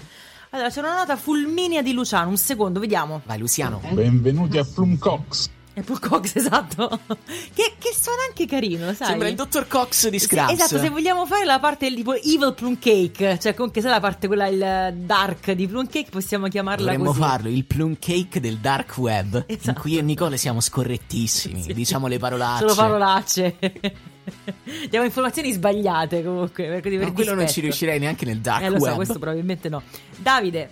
Speaker 2: Allora, c'è una nota fulminea di Luciano, un secondo, vediamo.
Speaker 3: Vai Luciano.
Speaker 11: Benvenuti a Flumcox.
Speaker 2: È Paul Cox, esatto. che, che suona anche carino, sai?
Speaker 3: Sembra il dottor Cox di
Speaker 2: Sì,
Speaker 3: Scraps.
Speaker 2: esatto, se vogliamo fare la parte tipo Evil Plum Cake, cioè comunque se la parte quella il dark di Plum Cake, possiamo chiamarla
Speaker 3: Dovremmo
Speaker 2: così.
Speaker 3: farlo, il plum cake del dark web, in
Speaker 2: Esatto.
Speaker 3: cui io e Nicole siamo scorrettissimi, diciamo le parolacce.
Speaker 2: Solo parolacce. Diamo informazioni sbagliate comunque. Per, per
Speaker 3: No, quello non ci riuscirei neanche nel dark
Speaker 2: Eh, lo
Speaker 3: web.
Speaker 2: so, questo probabilmente no. Davide,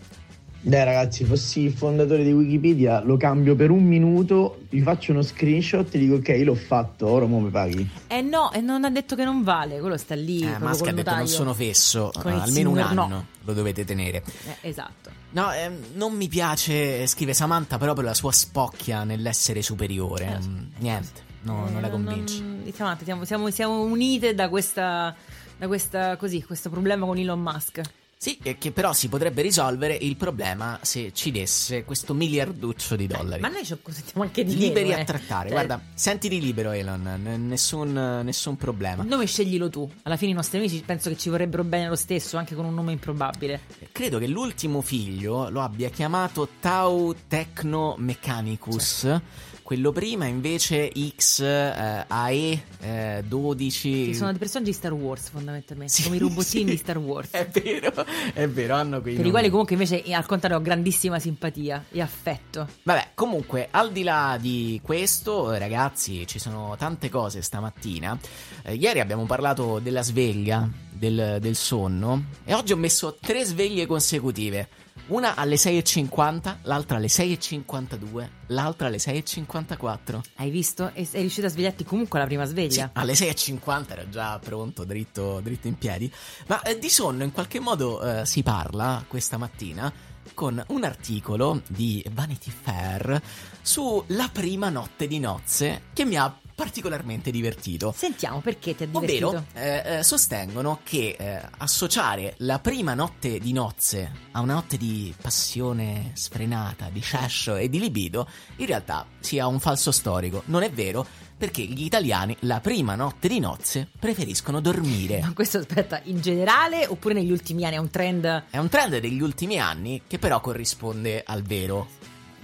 Speaker 7: Dai ragazzi, fossi il fondatore di Wikipedia, lo cambio per un minuto, gli faccio uno screenshot e dico ok, l'ho fatto, ora mo mi paghi.
Speaker 2: eh no, e non ha detto che non vale, quello sta lì.
Speaker 3: Eh,
Speaker 2: col
Speaker 3: ha detto non
Speaker 2: notaio.
Speaker 3: sono fesso,
Speaker 2: Con
Speaker 3: eh,
Speaker 2: il
Speaker 3: almeno un
Speaker 2: signor no.
Speaker 3: anno lo dovete tenere.
Speaker 2: Eh, esatto.
Speaker 3: No, ehm, non mi piace, scrive Samantha, però per la sua spocchia nell'essere superiore.
Speaker 2: Eh,
Speaker 3: Mm, niente. no, non la
Speaker 2: Eh,
Speaker 3: convinci.
Speaker 2: non- diciamo, avanti, siamo, siamo- siamo unite da questa, da questa, così, questo problema con Elon Musk.
Speaker 3: Sì, che però si potrebbe risolvere il problema se ci desse questo miliarduccio di dollari.
Speaker 2: Ma noi ci consentiamo anche di
Speaker 3: Liberi
Speaker 2: meno,
Speaker 3: a
Speaker 2: eh.
Speaker 3: trattare,
Speaker 2: Cioè,
Speaker 3: guarda, sentiti libero Elon, n- nessun, nessun problema.
Speaker 2: Il nome sceglilo tu. Alla fine i nostri amici penso che ci vorrebbero bene lo stesso, anche con un nome improbabile.
Speaker 3: Credo che l'ultimo figlio lo abbia chiamato Tau Techno Mechanicus. Quello prima invece X eh, AE eh, 12.
Speaker 2: Che sono dei personaggi di Star Wars, fondamentalmente.
Speaker 3: Sì,
Speaker 2: come i robottini
Speaker 3: sì.
Speaker 2: di Star Wars.
Speaker 3: È vero, è vero, hanno quei
Speaker 2: Per i
Speaker 3: nomi.
Speaker 2: quali comunque invece eh, al contrario ho grandissima simpatia e affetto.
Speaker 3: Vabbè, comunque, al di là di questo, eh, ragazzi, ci sono tante cose stamattina. Eh, ieri abbiamo parlato della sveglia, del, del sonno, e oggi ho messo tre sveglie consecutive. Una alle 6.50, l'altra alle 6.52, l'altra alle 6.54.
Speaker 2: Hai visto? E sei riuscito a svegliarti comunque alla prima sveglia.
Speaker 3: Alle 6.50 era già pronto, dritto, dritto in piedi. Ma eh, di sonno in qualche modo eh, si parla questa mattina con un articolo di Vanity Fair sulla prima notte di nozze che mi ha particolarmente divertito.
Speaker 2: Sentiamo perché ti ha divertito.
Speaker 3: Ovvero, eh, eh, sostengono che eh, associare la prima notte di nozze a una notte di passione sfrenata, di sciascio e di libido, in realtà sia un falso storico. Non è vero, perché gli italiani la prima notte di nozze preferiscono dormire.
Speaker 2: Ma questo aspetta, in generale oppure negli ultimi anni è un trend?
Speaker 3: È un trend degli ultimi anni che però corrisponde al vero.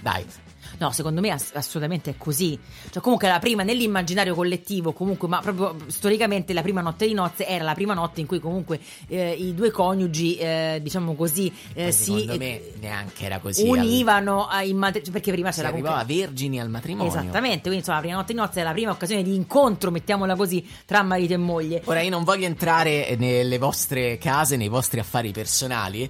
Speaker 3: Dai,
Speaker 2: No, secondo me ass- assolutamente è così. Cioè, comunque la prima nell'immaginario collettivo, comunque, ma proprio storicamente la prima notte di nozze era la prima notte in cui comunque eh, i due coniugi, eh, diciamo così, eh, si
Speaker 3: secondo
Speaker 2: eh,
Speaker 3: me neanche era così. al-
Speaker 2: univano a- in matrimonio. Perché prima
Speaker 3: si
Speaker 2: c'era
Speaker 3: arrivava
Speaker 2: comunque.
Speaker 3: vergini al matrimonio.
Speaker 2: Esattamente, quindi insomma la prima notte di nozze è la prima occasione di incontro, mettiamola così, tra marito e moglie.
Speaker 3: Ora io non voglio entrare nelle vostre case, nei vostri affari personali,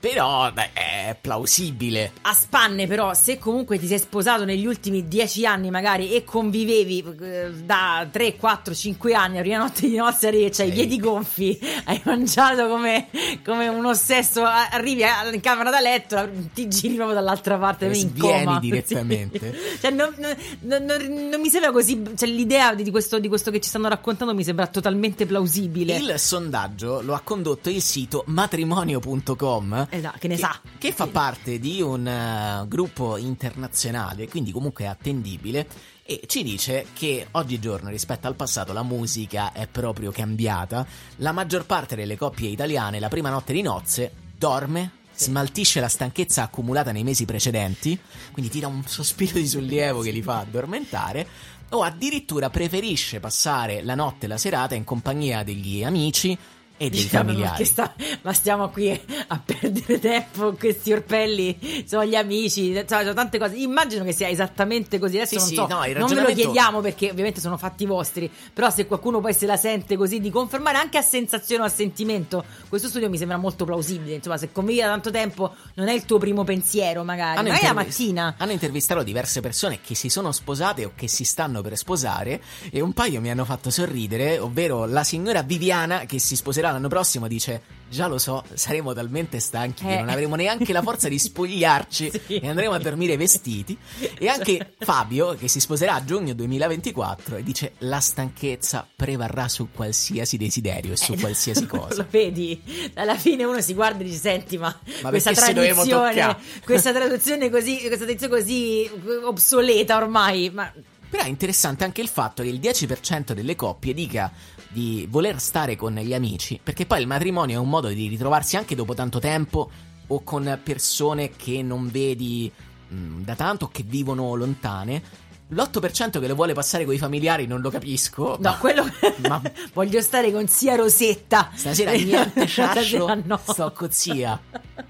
Speaker 3: però beh, è plausibile.
Speaker 2: A spanne, però, se comunque ti sei sposato negli ultimi dieci anni, magari, e convivevi eh, da 3, 4, 5 anni, la prima notte di nozze arrivi e c'hai i piedi gonfi, hai mangiato come, come un ossesso, a- arrivi a- in camera da letto, ti giri proprio dall'altra parte,
Speaker 3: E svieni
Speaker 2: coma.
Speaker 3: direttamente.
Speaker 2: Sì. Cioè, non, non- non- non mi sembra così. Cioè, l'idea di questo, di questo che ci stanno raccontando mi sembra totalmente plausibile.
Speaker 3: Il sondaggio lo ha condotto il sito matrimonio.com.
Speaker 2: Esatto, che ne sa.
Speaker 3: Che fa parte di un eh, gruppo internazionale, quindi comunque attendibile. E ci dice che oggigiorno rispetto al passato la musica è proprio cambiata. La maggior parte delle coppie italiane la prima notte di nozze dorme, smaltisce la stanchezza accumulata nei mesi precedenti, quindi tira un sospiro di sollievo che li fa addormentare, o addirittura preferisce passare la notte e la serata in compagnia degli amici e dei
Speaker 2: Diciamo, ma,
Speaker 3: familiari.
Speaker 2: che sta- ma stiamo qui a perdere tempo con questi orpelli, sono gli amici, cioè, sono tante cose. Immagino che sia esattamente così. Adesso
Speaker 3: Sì,
Speaker 2: non
Speaker 3: sì,
Speaker 2: so,
Speaker 3: no, il
Speaker 2: non ve lo
Speaker 3: ragionamento-
Speaker 2: chiediamo perché ovviamente sono fatti vostri. Però se qualcuno poi se la sente così di confermare anche a sensazione o a sentimento, questo studio mi sembra molto plausibile. Insomma, se convivi da tanto tempo, non è il tuo primo pensiero, magari.
Speaker 3: Hanno,
Speaker 2: Magari la
Speaker 3: intervis-
Speaker 2: mattina.
Speaker 3: hanno intervistato diverse persone che si sono sposate o che si stanno per sposare e un paio mi hanno fatto sorridere, ovvero la signora Viviana che si sposerà l'anno prossimo dice già lo so, saremo talmente stanchi che
Speaker 2: Eh.
Speaker 3: non avremo neanche la forza di spogliarci
Speaker 2: Sì.
Speaker 3: e andremo a dormire vestiti e anche Fabio che si sposerà a giugno 2024 e dice la stanchezza prevarrà su qualsiasi desiderio e su
Speaker 2: Eh,
Speaker 3: qualsiasi cosa.
Speaker 2: Lo vedi? Alla fine uno si guarda e dice: Senti, ma,
Speaker 3: Ma
Speaker 2: questa traduzione,
Speaker 3: toccare?"
Speaker 2: questa traduzione così, questa traduzione così obsoleta ormai. Ma
Speaker 3: Però è interessante anche il fatto che il 10% delle coppie dica di voler stare con gli amici, perché poi il matrimonio è un modo di ritrovarsi anche dopo tanto tempo o con persone che non vedi mm, da tanto che vivono lontane. L'8% che lo vuole passare con i familiari non lo capisco.
Speaker 2: no, quello.
Speaker 3: Ma
Speaker 2: Voglio stare con zia Rosetta.
Speaker 3: stasera niente
Speaker 2: Stasera no.
Speaker 3: sto con zia.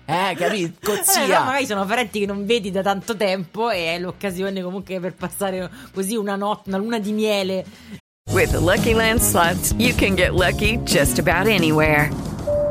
Speaker 3: Eh, capito? Con
Speaker 2: Eh, però
Speaker 3: zia.
Speaker 2: magari sono parenti che non vedi da tanto tempo e è l'occasione comunque per passare così una notte, una luna di miele.
Speaker 12: With the Lucky Land slots, you can get lucky just about anywhere.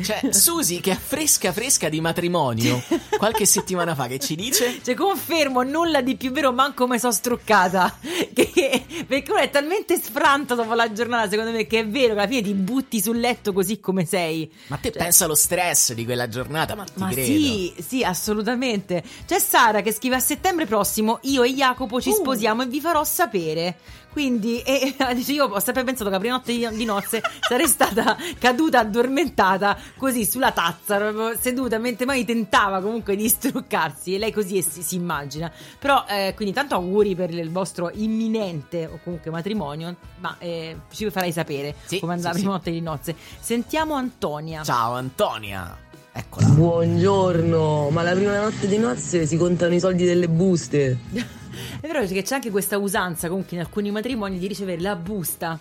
Speaker 3: Cioè, Susi che è fresca fresca di matrimonio qualche settimana fa che ci dice
Speaker 2: Cioè, confermo, nulla di più vero, manco come sono struccata. Che- perché uno è talmente sfranto dopo la giornata, secondo me, che è vero che alla fine ti butti sul letto così come sei.
Speaker 3: Ma te pensa allo stress di quella giornata, ma ti
Speaker 2: Ma sì, sì, assolutamente. C'è Sara che scrive a settembre prossimo io e Jacopo
Speaker 3: Uh.
Speaker 2: ci sposiamo e vi farò sapere. Quindi, e, e- io ho sempre pensato che la prima notte di, nozze sarei stata caduta addormentata così sulla tazza, proprio seduta, mentre mai tentava comunque di struccarsi. E lei così si, si immagina. Però, eh, quindi, tanto auguri per il vostro imminente o comunque matrimonio. Ma eh, ci farai sapere come andrà la
Speaker 3: sì,
Speaker 2: prima
Speaker 3: sì.
Speaker 2: notte di nozze. Sentiamo Antonia.
Speaker 3: Ciao Antonia.
Speaker 13: Buongiorno, ma la prima notte di nozze si contano i soldi delle buste.
Speaker 2: È vero che c'è anche questa usanza comunque in alcuni matrimoni di ricevere la busta,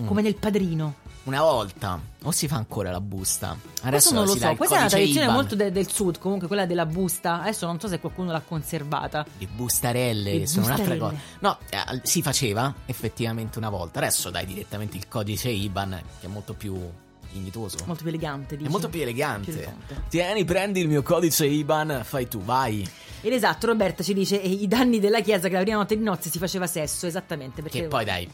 Speaker 3: Mm.
Speaker 2: come nel padrino.
Speaker 3: Una volta, o si fa ancora la busta?
Speaker 2: Questo
Speaker 3: Adesso
Speaker 2: non lo so, questa è una tradizione
Speaker 3: IBAN.
Speaker 2: molto de- del sud, comunque quella della busta. Adesso non so se qualcuno l'ha conservata.
Speaker 3: Le bustarelle
Speaker 2: Le
Speaker 3: sono un'altra
Speaker 2: bustarelle.
Speaker 3: cosa. No, eh, si faceva effettivamente una volta. Adesso dai direttamente il codice IBAN, che è molto più dignitoso.
Speaker 2: Molto più elegante,
Speaker 3: È
Speaker 2: dici?
Speaker 3: molto più elegante.
Speaker 2: Più.
Speaker 3: Tieni, prendi il mio codice IBAN, fai tu, vai.
Speaker 2: Ed esatto, Roberta ci dice i danni della chiesa che la prima notte di nozze si faceva sesso, esattamente. Perché
Speaker 3: Che poi dai,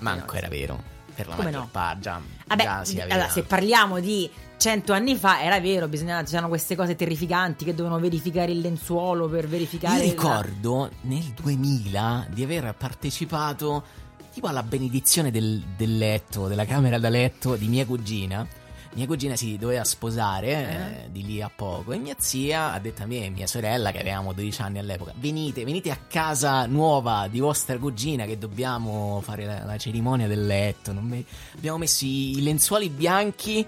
Speaker 3: manco era vero. Per la
Speaker 2: Come no?
Speaker 3: parte, già,
Speaker 2: Vabbè,
Speaker 3: già si aveva.
Speaker 2: allora, se parliamo di cento anni fa, era vero, bisognava, c'erano queste cose terrificanti che dovevano verificare il lenzuolo per verificare...
Speaker 3: Io
Speaker 2: la-
Speaker 3: ricordo nel 2000 di aver partecipato tipo alla benedizione del, del letto, della camera da letto di mia cugina. Mia cugina si doveva sposare eh, di lì a poco e mia zia ha detto a me e mia sorella, che avevamo 12 anni all'epoca, venite, venite a casa nuova di vostra cugina che dobbiamo fare la, la cerimonia del letto. Non me- Abbiamo messo i, i lenzuoli bianchi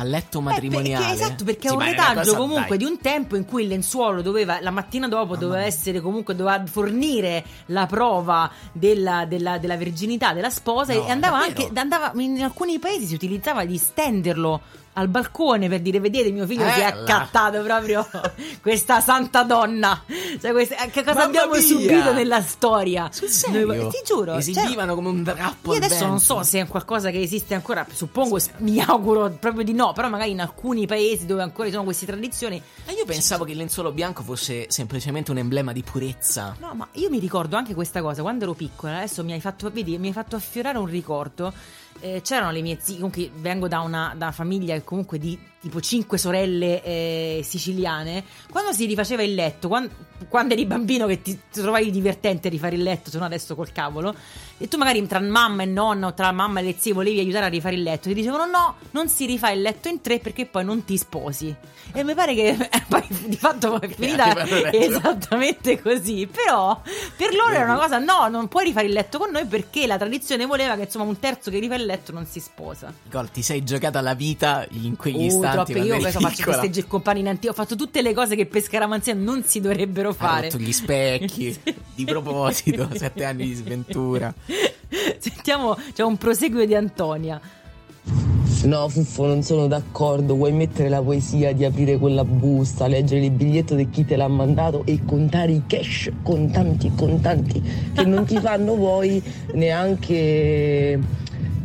Speaker 3: al letto matrimoniale.
Speaker 2: Perché, esatto, perché
Speaker 3: Sì,
Speaker 2: è un retaggio comunque
Speaker 3: dai.
Speaker 2: di un tempo in cui il lenzuolo doveva, la mattina dopo doveva essere comunque, doveva fornire la prova della, della- della virginità della sposa
Speaker 3: No,
Speaker 2: e andava
Speaker 3: davvero?
Speaker 2: anche, andava, in alcuni paesi si utilizzava di stenderlo al balcone per dire vedete mio figlio si è accattato proprio questa santa donna cioè, questa- che cosa
Speaker 3: Mamma
Speaker 2: abbiamo
Speaker 3: mia!
Speaker 2: subito nella storia
Speaker 3: Sul serio?
Speaker 2: Noi- ti giuro cioè,
Speaker 3: Esibivano come un drappo
Speaker 2: io adesso non so se è qualcosa che esiste ancora, suppongo, mi auguro proprio di no, però magari in alcuni paesi dove ancora ci sono queste tradizioni.
Speaker 3: Ma io pensavo che il lenzuolo bianco fosse semplicemente un emblema di purezza.
Speaker 2: No, ma io mi ricordo anche questa cosa, quando ero piccola, adesso mi hai fatto, vedi, mi hai fatto affiorare un ricordo. Eh, c'erano le mie zie, comunque vengo da una, da una famiglia comunque di tipo cinque sorelle eh, siciliane. Quando si rifaceva il letto, quando, quando eri bambino che ti trovavi divertente rifare il letto, se no adesso col cavolo, e tu magari tra mamma e nonna o tra mamma e le zie volevi aiutare a rifare il letto, ti dicevano no, non si rifà il letto in tre perché poi non ti sposi. E mi pare che eh, poi di fatto è finita esattamente così. Però per loro era una cosa, no, non puoi rifare il letto con noi perché la tradizione voleva che insomma un terzo che rifà il letto non si sposa.
Speaker 3: Nicole, ti sei giocata la vita in quegli
Speaker 2: Uh,
Speaker 3: istanti. Quando
Speaker 2: Io questo faccio festeggi il compagno in antio, ho fatto tutte le cose che per scaramanzia non si dovrebbero fare.
Speaker 3: rotto gli specchi. Di proposito, sette anni di sventura.
Speaker 2: Sentiamo, c'è un proseguio di Antonia.
Speaker 13: No, Fuffo, non sono d'accordo. Vuoi mettere la poesia di aprire quella busta, leggere il biglietto di chi te l'ha mandato e contare i cash, contanti, contanti, che non ti fanno poi neanche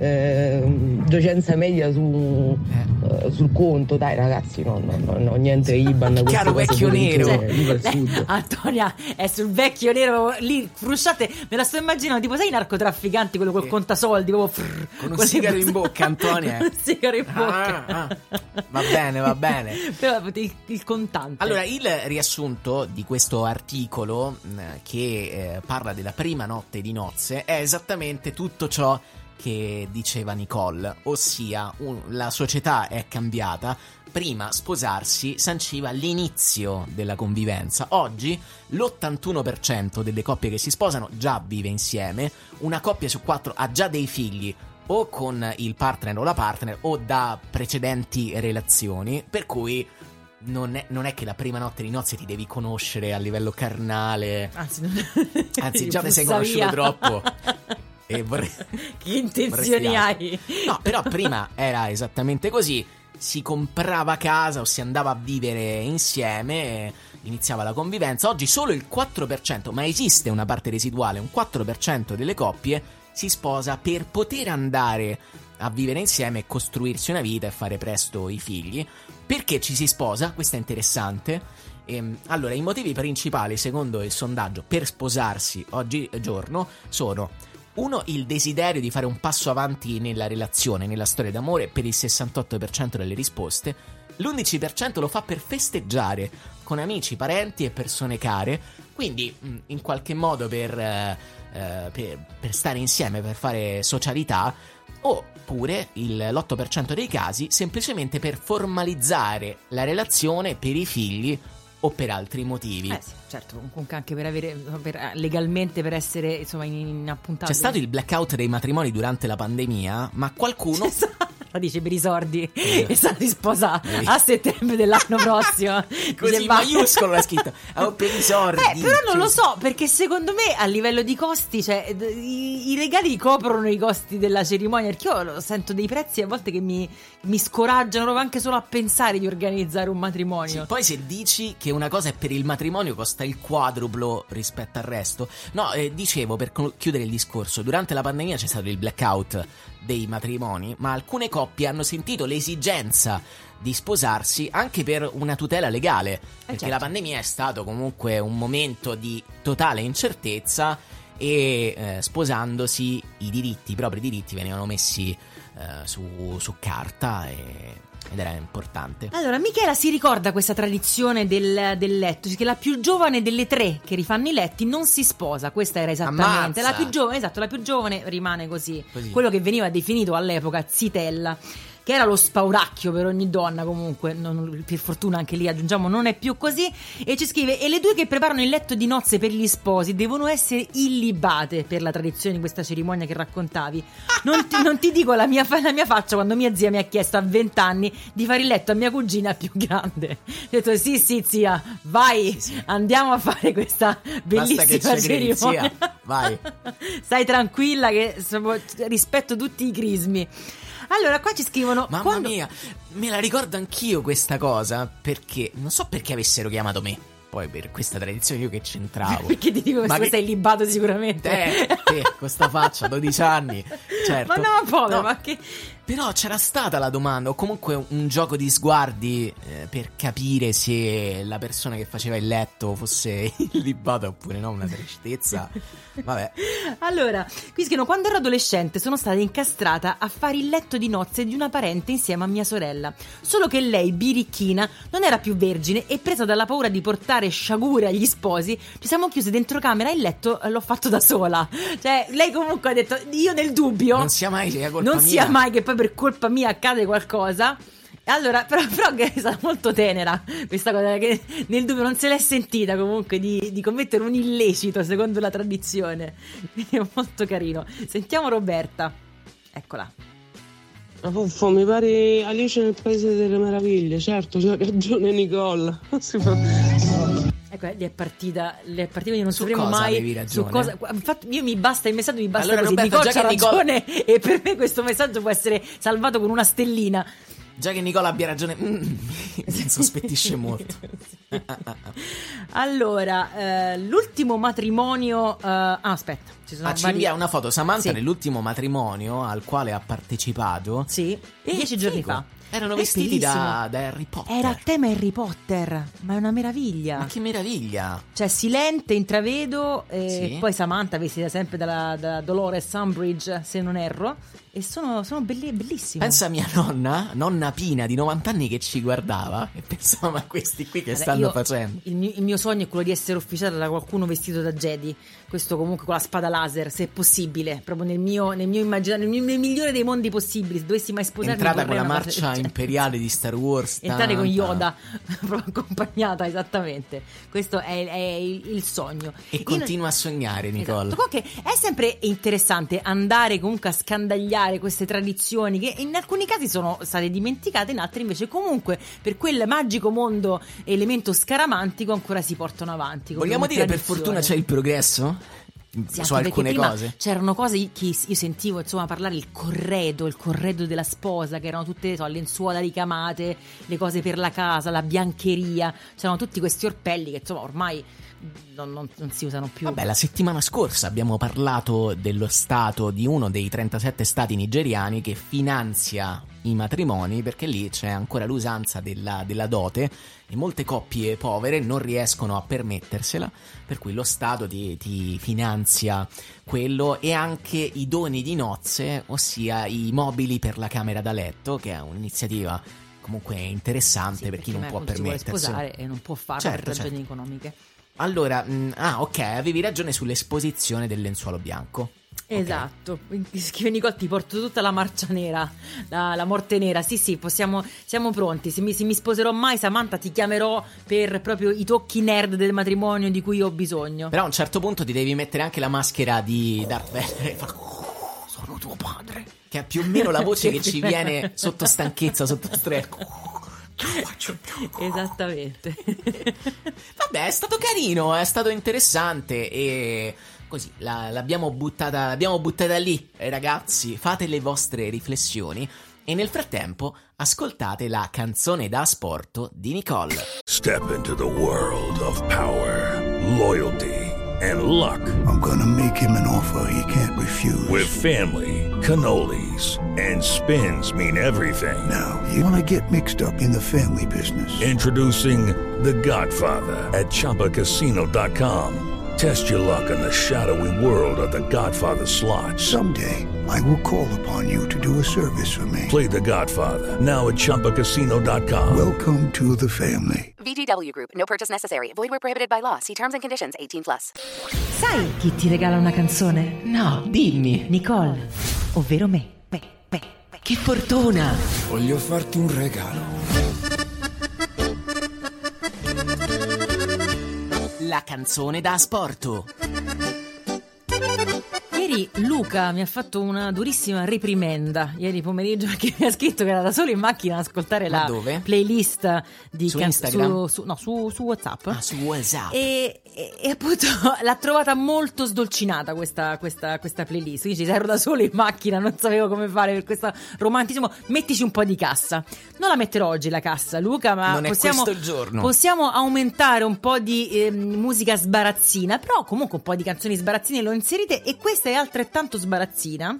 Speaker 13: eh, docenza media su, eh, sul conto. Dai, ragazzi, no, no, no, no, niente IBAN.
Speaker 3: Chiaro vecchio nero.
Speaker 2: Antonia è sul vecchio nero lì frusciate me la sto immaginando tipo sai i narcotrafficanti quello col contasoldi proprio frrr,
Speaker 3: Con un sigaro in bocca, Antonia.
Speaker 2: un sigaro in bocca
Speaker 3: Ah, ah. Va bene, va bene.
Speaker 2: Però il, il contante
Speaker 3: Allora, il riassunto di questo articolo mh, che eh, parla della prima notte di nozze è esattamente tutto ciò che diceva Nicole, ossia un- la società è cambiata. Prima sposarsi sanciva l'inizio della convivenza. Oggi l'81% delle coppie che si sposano già vive insieme, una coppia su quattro ha già dei figli o con il partner o la partner o da precedenti relazioni, per cui non è, non è che la prima notte di nozze ti devi conoscere a livello carnale,
Speaker 2: anzi, non-
Speaker 3: anzi già ti sei conosciuto
Speaker 2: via.
Speaker 3: troppo. E vorrei...
Speaker 2: che intenzioni
Speaker 3: vorresti
Speaker 2: hai
Speaker 3: No, però prima era esattamente così. Si comprava casa o si andava a vivere insieme. iniziava la convivenza. Oggi solo il 4%, ma esiste una parte residuale, un 4% delle coppie si sposa per poter andare a vivere insieme e costruirsi una vita e fare presto i figli. Perché ci si sposa? Questo è interessante. Ehm, allora, i motivi principali, secondo il sondaggio, per sposarsi oggigiorno sono uno, il desiderio di fare un passo avanti nella relazione, nella storia d'amore, per il 68% delle risposte. L'11% lo fa per festeggiare con amici, parenti e persone care, quindi mh, in qualche modo per, eh, eh, per, per stare insieme, per fare socialità, oppure il, l'8% dei casi semplicemente per formalizzare la relazione per i figli o per altri motivi.
Speaker 2: Eh sì, certo, comunque anche per avere per- legalmente per essere insomma in, in.
Speaker 3: C'è stato il blackout dei matrimoni durante la pandemia, ma qualcuno
Speaker 2: La dice per i sordi e sta di sposare a settembre dell'anno prossimo.
Speaker 3: così maiuscolo l'ha scritto oh, per i sordi.
Speaker 2: Eh, però non lo so, perché secondo me a livello di costi, cioè, i, i regali coprono i costi della cerimonia. Perché io sento dei prezzi a volte che mi, mi scoraggiano proprio anche solo a pensare di organizzare un matrimonio.
Speaker 3: Sì, poi se dici che una cosa è per il matrimonio costa il quadruplo rispetto al resto. No, eh, dicevo per chiudere il discorso, durante la pandemia c'è stato il blackout dei matrimoni, ma alcune coppie hanno sentito l'esigenza di sposarsi anche per una tutela legale, perché
Speaker 2: certo.
Speaker 3: la pandemia è stato comunque un momento di totale incertezza e eh, sposandosi i diritti, i propri diritti venivano messi eh, su, su carta e- ed era importante.
Speaker 2: Allora, Michela si ricorda questa tradizione del, del letto, che la più giovane delle tre che rifanno i letti non si sposa, questa era esattamente.
Speaker 3: Ammazza!
Speaker 2: La più giovane, esatto, la più giovane rimane così.
Speaker 3: Così.
Speaker 2: Quello che veniva definito all'epoca zitella. Che era lo spauracchio per ogni donna, comunque, non- per fortuna anche lì aggiungiamo, non è più così. E ci scrive: E le due che preparano il letto di nozze per gli sposi devono essere illibate per la tradizione di questa cerimonia che raccontavi. Non ti, non ti dico la mia, la mia faccia quando mia zia mi ha chiesto a 20 anni di fare il letto a mia cugina più grande. Ho detto: Sì, sì, zia, vai, andiamo a fare questa bellissima
Speaker 3: credi,
Speaker 2: cerimonia.
Speaker 3: Vai.
Speaker 2: Stai tranquilla che rispetto tutti i crismi. Allora, qua ci scrivono.
Speaker 3: Mamma
Speaker 2: quando-
Speaker 3: mia, me la ricordo anch'io questa cosa perché non so perché avessero chiamato me. Poi per questa tradizione io che c'entravo.
Speaker 2: Perché ti dico che
Speaker 3: Ma che-
Speaker 2: sei libato sicuramente.
Speaker 3: Te, te, con sta faccia, 12 anni. Certo.
Speaker 2: Ma no, povero,
Speaker 3: No,
Speaker 2: ma che.
Speaker 3: Però c'era stata la domanda, o comunque un, gioco di sguardi eh, per capire se la persona che faceva il letto fosse illibata oppure no, una tristezza. Vabbè.
Speaker 2: Allora, qui scrivono: Quando ero adolescente sono stata incastrata a fare il letto di nozze di una parente insieme a mia sorella. Solo che lei, birichina, non era più vergine e presa dalla paura di portare sciagure agli sposi, ci siamo chiuse dentro camera e il letto eh, l'ho fatto da sola. Cioè, lei comunque ha detto: Io nel dubbio.
Speaker 3: Non sia mai sia colpa
Speaker 2: non
Speaker 3: mia.
Speaker 2: sia mai che poi per colpa mia accade qualcosa. Allora, però, che è stata molto tenera questa cosa, che nel dubbio non se l'è sentita comunque di, di commettere un illecito secondo la tradizione. Quindi è molto carino. Sentiamo Roberta. Eccola.
Speaker 14: Ma mi pare Alice nel Paese delle Meraviglie, certo, c'ha ragione Nicole. Si fa-
Speaker 2: Ecco, eh, gli è partita, gli è partita, non sapremo mai
Speaker 3: avevi
Speaker 2: su
Speaker 3: ragione?
Speaker 2: cosa. Infatti, io mi basta il messaggio, mi basta
Speaker 3: Allora,
Speaker 2: così.
Speaker 3: Roberta,
Speaker 2: Nicole
Speaker 3: che Nicole-
Speaker 2: ragione e per me questo messaggio può essere salvato con una stellina.
Speaker 3: Già che Nicola abbia ragione, mm, mi sospettisce molto.
Speaker 2: Allora, eh, l'ultimo matrimonio. eh, ah, aspetta, ci sono
Speaker 3: Ah, ci
Speaker 2: vari-
Speaker 3: invia una foto Samantha
Speaker 2: Sì.
Speaker 3: nell'ultimo matrimonio al quale ha partecipato.
Speaker 2: Sì, dieci giorni fa.
Speaker 3: Erano
Speaker 2: È
Speaker 3: vestiti da, da Harry Potter.
Speaker 2: Era a tema Harry Potter, ma è una meraviglia.
Speaker 3: Ma che meraviglia!
Speaker 2: Cioè, silente, intravedo, e
Speaker 3: Sì.
Speaker 2: poi Samantha vestita sempre dalla, da Dolores Umbridge, se non erro. E sono, sono belli- bellissimi.
Speaker 3: Pensa a mia nonna, nonna Pina di 90 anni che ci guardava e pensava ma questi qui che
Speaker 2: Vabbè,
Speaker 3: stanno
Speaker 2: io-
Speaker 3: facendo?
Speaker 2: Il mio, il mio sogno è quello di essere ufficiata da qualcuno vestito da Jedi. Questo comunque con la spada laser, se è possibile. Proprio nel mio, nel mio immaginario, nel, nel migliore dei mondi possibili. Se dovessi mai sposarmi,
Speaker 3: Entrata con la
Speaker 2: cosa
Speaker 3: marcia
Speaker 2: genere.
Speaker 3: imperiale di Star Wars.
Speaker 2: Entrare con. Yoda, proprio accompagnata, esattamente. Questo è, è il il sogno.
Speaker 3: E
Speaker 2: Io-
Speaker 3: continua a sognare, Nicole.
Speaker 2: Esatto. Comunque è sempre interessante andare comunque a scandagliare queste tradizioni che in alcuni casi sono state dimenticate, in altri invece comunque per quel magico mondo elemento scaramantico ancora si portano avanti.
Speaker 3: Vogliamo dire per fortuna c'è il progresso?
Speaker 2: Sì,
Speaker 3: su alcune cose.
Speaker 2: C'erano cose che io sentivo insomma parlare il corredo, il corredo della sposa, che erano tutte so, lenzuola ricamate, le cose per la casa, la biancheria, c'erano tutti questi orpelli che insomma ormai non, non- non si usano più.
Speaker 3: Vabbè, la settimana scorsa abbiamo parlato dello stato di uno dei 37 stati nigeriani che finanzia i matrimoni perché lì c'è ancora l'usanza della, della dote e molte coppie povere non riescono a permettersela, per cui lo Stato ti, ti finanzia quello e anche i doni di nozze, ossia i mobili per la camera da letto, che è un'iniziativa comunque interessante per chi non può
Speaker 2: si vuole
Speaker 3: permetterselo.
Speaker 2: sposare e non può farlo
Speaker 3: Certo,
Speaker 2: per ragioni
Speaker 3: certo.
Speaker 2: economiche.
Speaker 3: Allora, mh, ah ok, avevi ragione sull'esposizione del lenzuolo bianco.
Speaker 2: Esatto, scrive Nicole ti porto tutta la marcia nera, la, la morte nera, sì sì, possiamo, siamo pronti, se mi, se mi sposerò mai Samantha ti chiamerò per proprio i tocchi nerd del matrimonio di cui ho bisogno.
Speaker 3: Però a un certo punto ti devi mettere anche la maschera di Darth Vader e fa sono tuo padre. Che è più o meno la voce che ci viene sotto stanchezza, sotto stress.
Speaker 2: Esattamente.
Speaker 3: Vabbè, è stato carino, è stato interessante e così la- l'abbiamo buttata, l'abbiamo buttata lì. Eh, Ragazzi, fate le vostre riflessioni e nel frattempo ascoltate la canzone da asporto di Nicole.
Speaker 15: Step into the world of power, loyalty, and luck.
Speaker 16: I'm gonna make him an offer he can't refuse.
Speaker 15: With family, cannolis, and spins mean everything.
Speaker 16: Now, you wanna get mixed up in the family business.
Speaker 15: Introducing The Godfather at ChumbaCasino.com. Test your luck in the shadowy world of The Godfather slot.
Speaker 16: Someday, I will call upon you to do a service for me.
Speaker 15: Play The Godfather now at ChumbaCasino.com.
Speaker 16: Welcome to the family.
Speaker 17: VGW Group. No purchase necessary. Void where prohibited by law. See terms and conditions. 18 plus.
Speaker 2: Sai chi ti regala una canzone?
Speaker 3: No, dimmi.
Speaker 2: Nicole, ovvero me. Me, me, me.
Speaker 3: Che fortuna!
Speaker 18: Voglio farti un regalo.
Speaker 3: La canzone da asporto.
Speaker 2: Ieri Luca mi ha fatto una durissima reprimenda ieri pomeriggio perché mi ha scritto che era da solo in macchina ad ascoltare
Speaker 3: Ma
Speaker 2: la
Speaker 3: dove?
Speaker 2: playlist di
Speaker 3: Su
Speaker 2: can-
Speaker 3: Instagram?
Speaker 2: su, su- no, su, su WhatsApp.
Speaker 3: Ah, su WhatsApp.
Speaker 2: E, e- e appunto l'ha trovata molto sdolcinata questa, questa, questa playlist. Quindi ero da solo in macchina, non sapevo come fare per questo romanticismo. Mettici un po' di cassa. Non la metterò oggi la cassa, Luca, ma possiamo, possiamo aumentare un po' di ehm, musica sbarazzina. Però comunque un po' di canzoni sbarazzine le ho inserite e questa è altrettanto sbarazzina.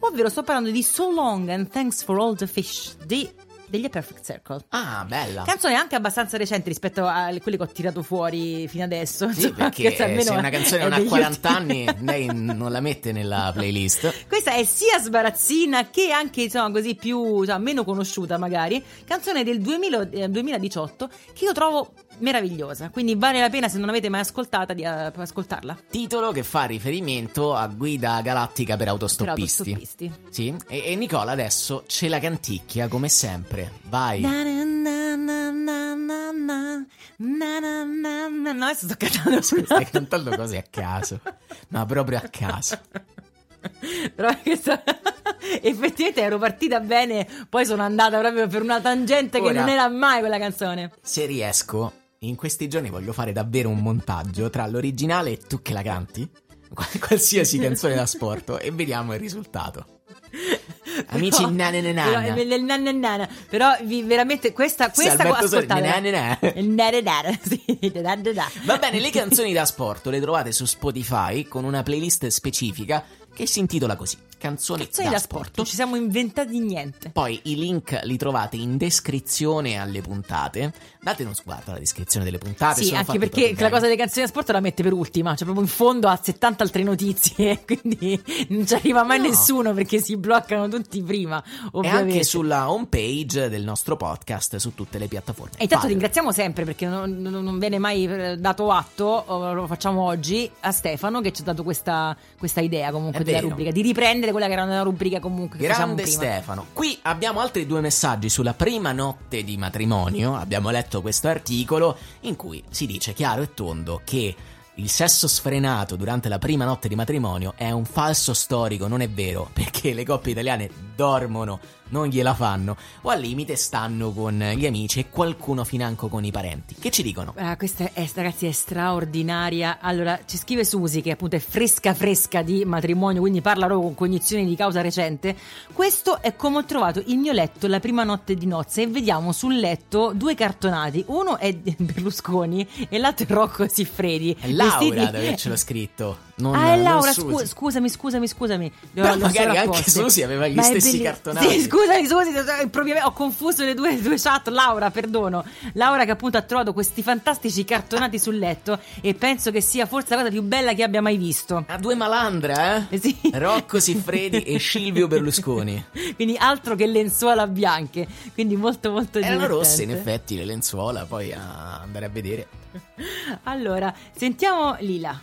Speaker 2: Ovvero sto parlando di So Long and Thanks for All the Fish di, degli A Perfect Circle.
Speaker 3: Ah, bella.
Speaker 2: Canzone anche abbastanza recente rispetto a quelle che ho tirato fuori fino adesso.
Speaker 3: Sì,
Speaker 2: insomma,
Speaker 3: perché se una canzone non ha
Speaker 2: degli
Speaker 3: 40
Speaker 2: ultimi-
Speaker 3: anni, lei non la mette nella playlist.
Speaker 2: Questa è sia sbarazzina che anche insomma così più insomma, meno conosciuta magari. Canzone del 2000 eh, 2018 che io trovo meravigliosa. Quindi vale la pena se non avete mai ascoltata di eh, ascoltarla.
Speaker 3: Titolo che fa riferimento a guida galattica per
Speaker 2: Per
Speaker 3: autostoppisti.
Speaker 2: autostoppisti.
Speaker 3: Sì, e, e Nicola adesso ce la canticchia come sempre. Vai.
Speaker 2: Na na na na na na na, na na na na. No, adesso sto cantando
Speaker 3: Stai cantando cose a caso, ma proprio a caso.
Speaker 2: Però questa... effettivamente ero partita bene, poi sono andata proprio per una tangente che
Speaker 3: Ora-
Speaker 2: non era mai quella canzone.
Speaker 3: Se riesco, in questi giorni voglio fare davvero un montaggio tra l'originale e tu che la canti. Qual- Qualsiasi canzone da sport e vediamo il risultato. Amici
Speaker 2: Però-
Speaker 3: nana nana
Speaker 2: Però, vi- veramente questa, questa
Speaker 3: Sordi,
Speaker 2: ascoltate. sì.
Speaker 3: Va bene, le canzoni da sport le trovate su Spotify con una playlist specifica che si intitola così: Canzoni,
Speaker 2: Canzoni
Speaker 3: da,
Speaker 2: da
Speaker 3: sport.
Speaker 2: non ci siamo inventati niente.
Speaker 3: Poi i link li trovate in descrizione alle puntate. Date uno sguardo alla descrizione delle puntate.
Speaker 2: Sì, anche perché la cosa delle canzoni da sport la mette per ultima, cioè proprio in fondo ha 70 altre notizie, quindi non ci arriva mai
Speaker 3: No.
Speaker 2: nessuno perché si bloccano tutti prima,
Speaker 3: E
Speaker 2: ovviamente.
Speaker 3: anche sulla homepage del nostro podcast su tutte le piattaforme.
Speaker 2: E intanto
Speaker 3: Fatelo.
Speaker 2: ringraziamo sempre perché non, non- viene mai eh, dato atto, lo facciamo oggi, a Stefano che ci ha dato questa, questa idea comunque
Speaker 3: È
Speaker 2: della
Speaker 3: vero.
Speaker 2: rubrica, di riprendere quella che era una rubrica comunque
Speaker 3: Grande. Stefano. Qui abbiamo altri due messaggi sulla prima notte di matrimonio. Abbiamo letto questo articolo in cui si dice chiaro e tondo che il sesso sfrenato durante la prima notte di matrimonio è un falso storico, non è vero, perché le coppie italiane dormono, non gliela fanno, o al limite stanno con gli amici e qualcuno financo con i parenti. Che ci dicono?
Speaker 2: Ah, questa è, ragazzi, è straordinaria. Allora, ci scrive Susi, che appunto è fresca fresca di matrimonio, quindi parla proprio con cognizione di causa recente. Questo è come ho trovato il mio letto la prima notte di nozze e vediamo sul letto due cartonati. Uno è Berlusconi e l'altro è Rocco Siffredi.
Speaker 3: È Laura ad avercelo scritto. Non,
Speaker 2: ah, è Laura, scu- scusami, scusami, scusami.
Speaker 3: Però
Speaker 2: L'ho
Speaker 3: magari anche. Susi aveva gli
Speaker 2: Ma
Speaker 3: stessi cartonati.
Speaker 2: Sì, scusami, Susi, proprio- ho confuso le due, le due chat. Laura, perdono. Laura che appunto ha trovato questi fantastici cartonati sul letto e penso che sia forse la cosa più bella che abbia mai visto.
Speaker 3: A due malandra, eh?
Speaker 2: Sì.
Speaker 3: Rocco Siffredi e Silvio Berlusconi.
Speaker 2: Quindi altro che lenzuola bianche. Quindi molto molto
Speaker 3: Erano
Speaker 2: divertente.
Speaker 3: rosse in effetti le lenzuola, poi a andare a vedere.
Speaker 2: Allora, sentiamo Lila.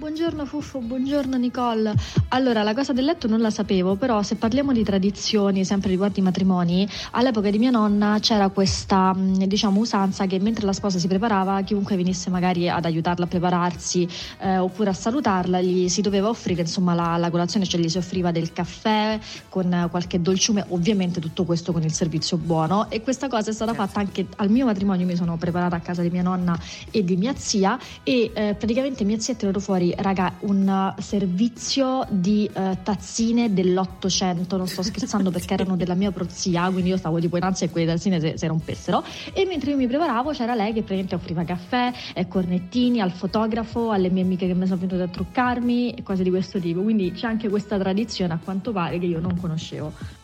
Speaker 19: Buongiorno Fuffo, buongiorno Nicole. Allora, la cosa del letto non la sapevo, però se parliamo di tradizioni, sempre riguardo i matrimoni, all'epoca di mia nonna c'era questa, diciamo, usanza che mentre la sposa si preparava, chiunque venisse magari ad aiutarla a prepararsi eh, oppure a salutarla, gli si doveva offrire, insomma, la, la colazione, cioè gli si offriva del caffè con qualche dolciume, ovviamente tutto questo con il servizio buono e questa cosa è stata fatta anche al mio matrimonio, mi sono preparata a casa di mia nonna e di mia zia e eh, praticamente mia zia ha tirato fuori raga un uh, servizio di uh, tazzine dell'Ottocento. Non sto scherzando perché erano della mia prozia quindi io stavo tipo in ansia che quelle tazzine si, si rompessero. E mentre io mi preparavo c'era lei che praticamente offriva caffè e cornettini al fotografo alle mie amiche che mi sono venute a truccarmi e cose di questo tipo. Quindi c'è anche questa tradizione a quanto pare che io non conoscevo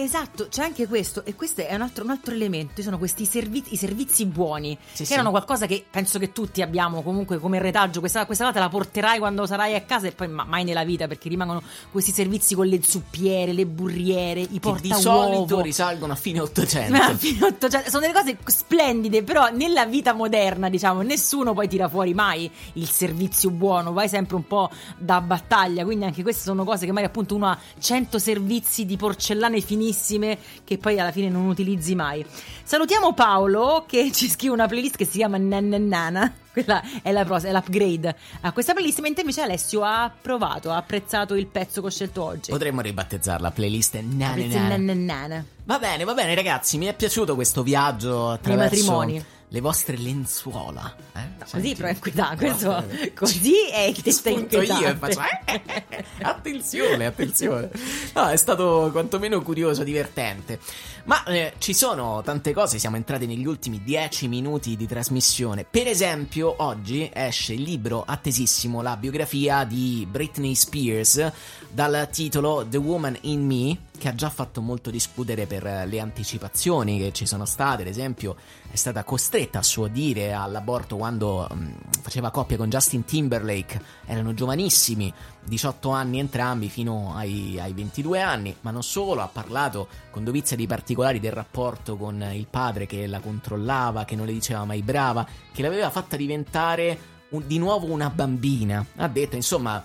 Speaker 2: Esatto, c'è anche questo, e questo è un altro, un altro elemento. Sono questi servizi, i servizi buoni,
Speaker 3: Sì,
Speaker 2: che
Speaker 3: sì.
Speaker 2: erano qualcosa che penso che tutti abbiamo comunque come retaggio. Questa, questa te la porterai quando sarai a casa e poi ma- mai nella vita, perché rimangono questi servizi con le zuppiere, le burriere, i
Speaker 3: Che di solito risalgono a fine 800.
Speaker 2: Ma a 800 sono delle cose splendide, però nella vita moderna, diciamo, nessuno poi tira fuori mai il servizio buono, vai sempre un po' da battaglia, quindi anche queste sono cose che magari appunto uno ha 100 servizi di porcellane finissime che poi alla fine non utilizzi mai. Salutiamo Paolo che ci scrive una playlist che si chiama Nannannana. Quella è, la è l'upgrade a questa playlist, mentre invece Alessio ha approvato, ha apprezzato il pezzo che ho scelto oggi.
Speaker 3: Potremmo ribattezzarla playlist.
Speaker 2: Nannannana.
Speaker 3: Va bene, va bene ragazzi, mi è piaciuto questo viaggio attraverso
Speaker 2: matrimoni.
Speaker 3: Le vostre lenzuola. Eh?
Speaker 2: Così però è inquietante, questo, così è che sta
Speaker 3: spunto io e
Speaker 2: inquietante.
Speaker 3: faccio eh, attenzione, attenzione. No, è stato quantomeno curioso, divertente. Ma eh, ci sono tante cose, siamo entrati negli ultimi 10 minuti di trasmissione. Per esempio, oggi esce il libro attesissimo, la biografia di Britney Spears dal titolo The Woman in Me, che ha già fatto molto discutere per eh, le anticipazioni che ci sono state, ad esempio è stata costretta a suo dire all'aborto quando mm, faceva coppia con Justin Timberlake, erano giovanissimi, 18 anni entrambi fino ai, ai 22 anni, ma non solo, ha parlato con dovizia di particolari del rapporto con il padre che la controllava, che non le diceva mai brava, che l'aveva fatta diventare un- di nuovo una bambina. Ha detto, insomma,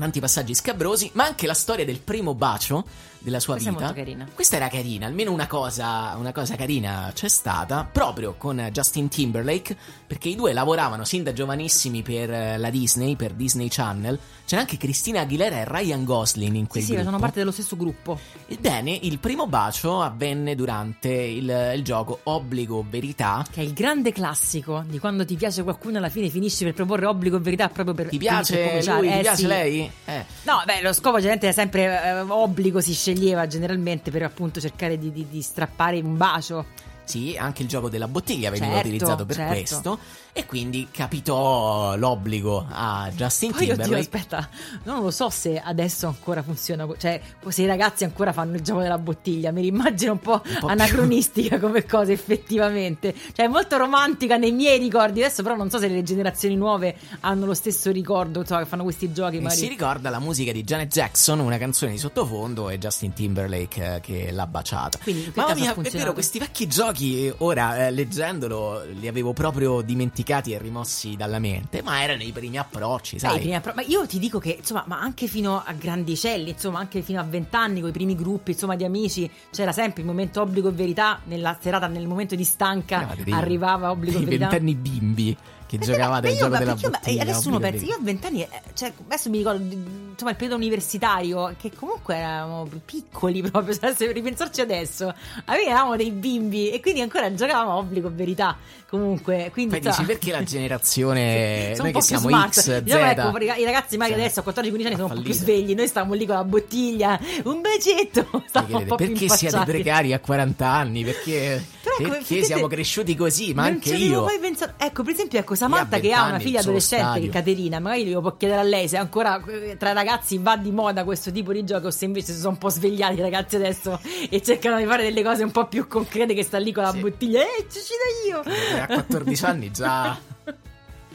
Speaker 3: tanti passaggi scabrosi, ma anche la storia del primo bacio della sua
Speaker 2: Questa è
Speaker 3: vita.
Speaker 2: molto carina.
Speaker 3: Questa era carina, almeno una cosa, una cosa carina c'è stata, proprio con Justin Timberlake, perché i due lavoravano sin da giovanissimi per eh, la Disney, per Disney Channel. C'era anche Cristina Aguilera e Ryan Gosling in quel
Speaker 2: Sì, sì,
Speaker 3: gruppo.
Speaker 2: sono parte dello stesso gruppo.
Speaker 3: Ebbene, il primo bacio avvenne durante il, il gioco Obbligo Verità.
Speaker 2: Che è il grande classico di quando ti piace qualcuno alla fine finisci per proporre obbligo verità proprio per
Speaker 3: Ti
Speaker 2: per
Speaker 3: piace lui? Ti
Speaker 2: Eh,
Speaker 3: piace
Speaker 2: sì.
Speaker 3: lei? Eh.
Speaker 2: No, beh, lo scopo generalmente è sempre eh, obbligo, si sceglieva generalmente per appunto cercare di, di- di strappare un bacio.
Speaker 3: Sì, anche il gioco della bottiglia veniva
Speaker 2: Certo,
Speaker 3: utilizzato per
Speaker 2: certo.
Speaker 3: questo. E quindi capitò l'obbligo a Justin
Speaker 2: Poi, oddio,
Speaker 3: Timberlake.
Speaker 2: aspetta, non lo so se adesso ancora funziona, cioè se i ragazzi ancora fanno il gioco della bottiglia, mi immagino un po',
Speaker 3: po'
Speaker 2: anacronistica come cosa effettivamente, cioè è molto romantica nei miei ricordi, adesso però non so se le generazioni nuove hanno lo stesso ricordo, insomma, che fanno questi giochi magari.
Speaker 3: si ricorda la musica di Janet Jackson, una canzone di sottofondo e Justin Timberlake eh, che l'ha baciata.
Speaker 2: Quindi,
Speaker 3: Mamma mia, è vero, questi vecchi giochi, eh, ora eh, leggendolo, li avevo proprio dimenticati e rimossi dalla mente, ma erano i primi approcci,
Speaker 2: Sai, i primi appro- ma io ti dico che, insomma, ma anche fino a grandicelli, insomma, anche fino a vent'anni, con i primi gruppi, insomma, di amici, c'era sempre il momento obbligo e verità, nella serata, nel momento di stanca,
Speaker 3: dei-
Speaker 2: arrivava obbligo e verità.
Speaker 3: ventenni bimbi che giocavate al
Speaker 2: Io,
Speaker 3: gioco
Speaker 2: ma
Speaker 3: della
Speaker 2: io- ma-
Speaker 3: bottiglia.
Speaker 2: adesso uno pensa, io a vent'anni, eh, cioè, adesso mi ricordo, insomma, il periodo universitario, che comunque eravamo piccoli proprio, cioè, se ripensarci adesso, a me eravamo dei bimbi e quindi ancora giocavamo a obbligo verità, comunque, quindi...
Speaker 3: Poi dici
Speaker 2: insomma,
Speaker 3: perché la generazione
Speaker 2: sono
Speaker 3: noi che siamo
Speaker 2: smart.
Speaker 3: X,
Speaker 2: Diciamo, ecco, i ragazzi magari
Speaker 3: Cioè,
Speaker 2: adesso a 14-15 anni sono un po' più svegli, noi stavamo lì con la bottiglia, un bacetto, stavamo un po'
Speaker 3: perché siete precari a 40 anni? Perché,
Speaker 2: Però, come-
Speaker 3: perché
Speaker 2: vedete,
Speaker 3: siamo cresciuti così, ma anche io.
Speaker 2: mai pensato. Ecco, per esempio, ecco, Samantha
Speaker 3: Io a
Speaker 2: che ha
Speaker 3: 20
Speaker 2: una figlia
Speaker 3: sono
Speaker 2: adolescente che Caterina, magari glielo può chiedere a lei se ancora eh, tra i ragazzi va di moda questo tipo di gioco o se invece si sono un po' svegliati i ragazzi adesso e cercano di fare delle cose un po' più concrete che sta lì con la bottiglia. Eh, ci io!
Speaker 3: Eh, A 14 anni già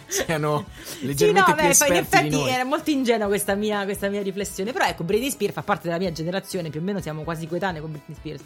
Speaker 3: siano
Speaker 2: Sì,
Speaker 3: leggermente
Speaker 2: no,
Speaker 3: più
Speaker 2: beh, in
Speaker 3: esperti di
Speaker 2: effetti era molto ingenua questa mia, questa mia riflessione. Però ecco, Britney Spears fa parte della mia generazione, più o meno siamo quasi coetanei con Britney Spears.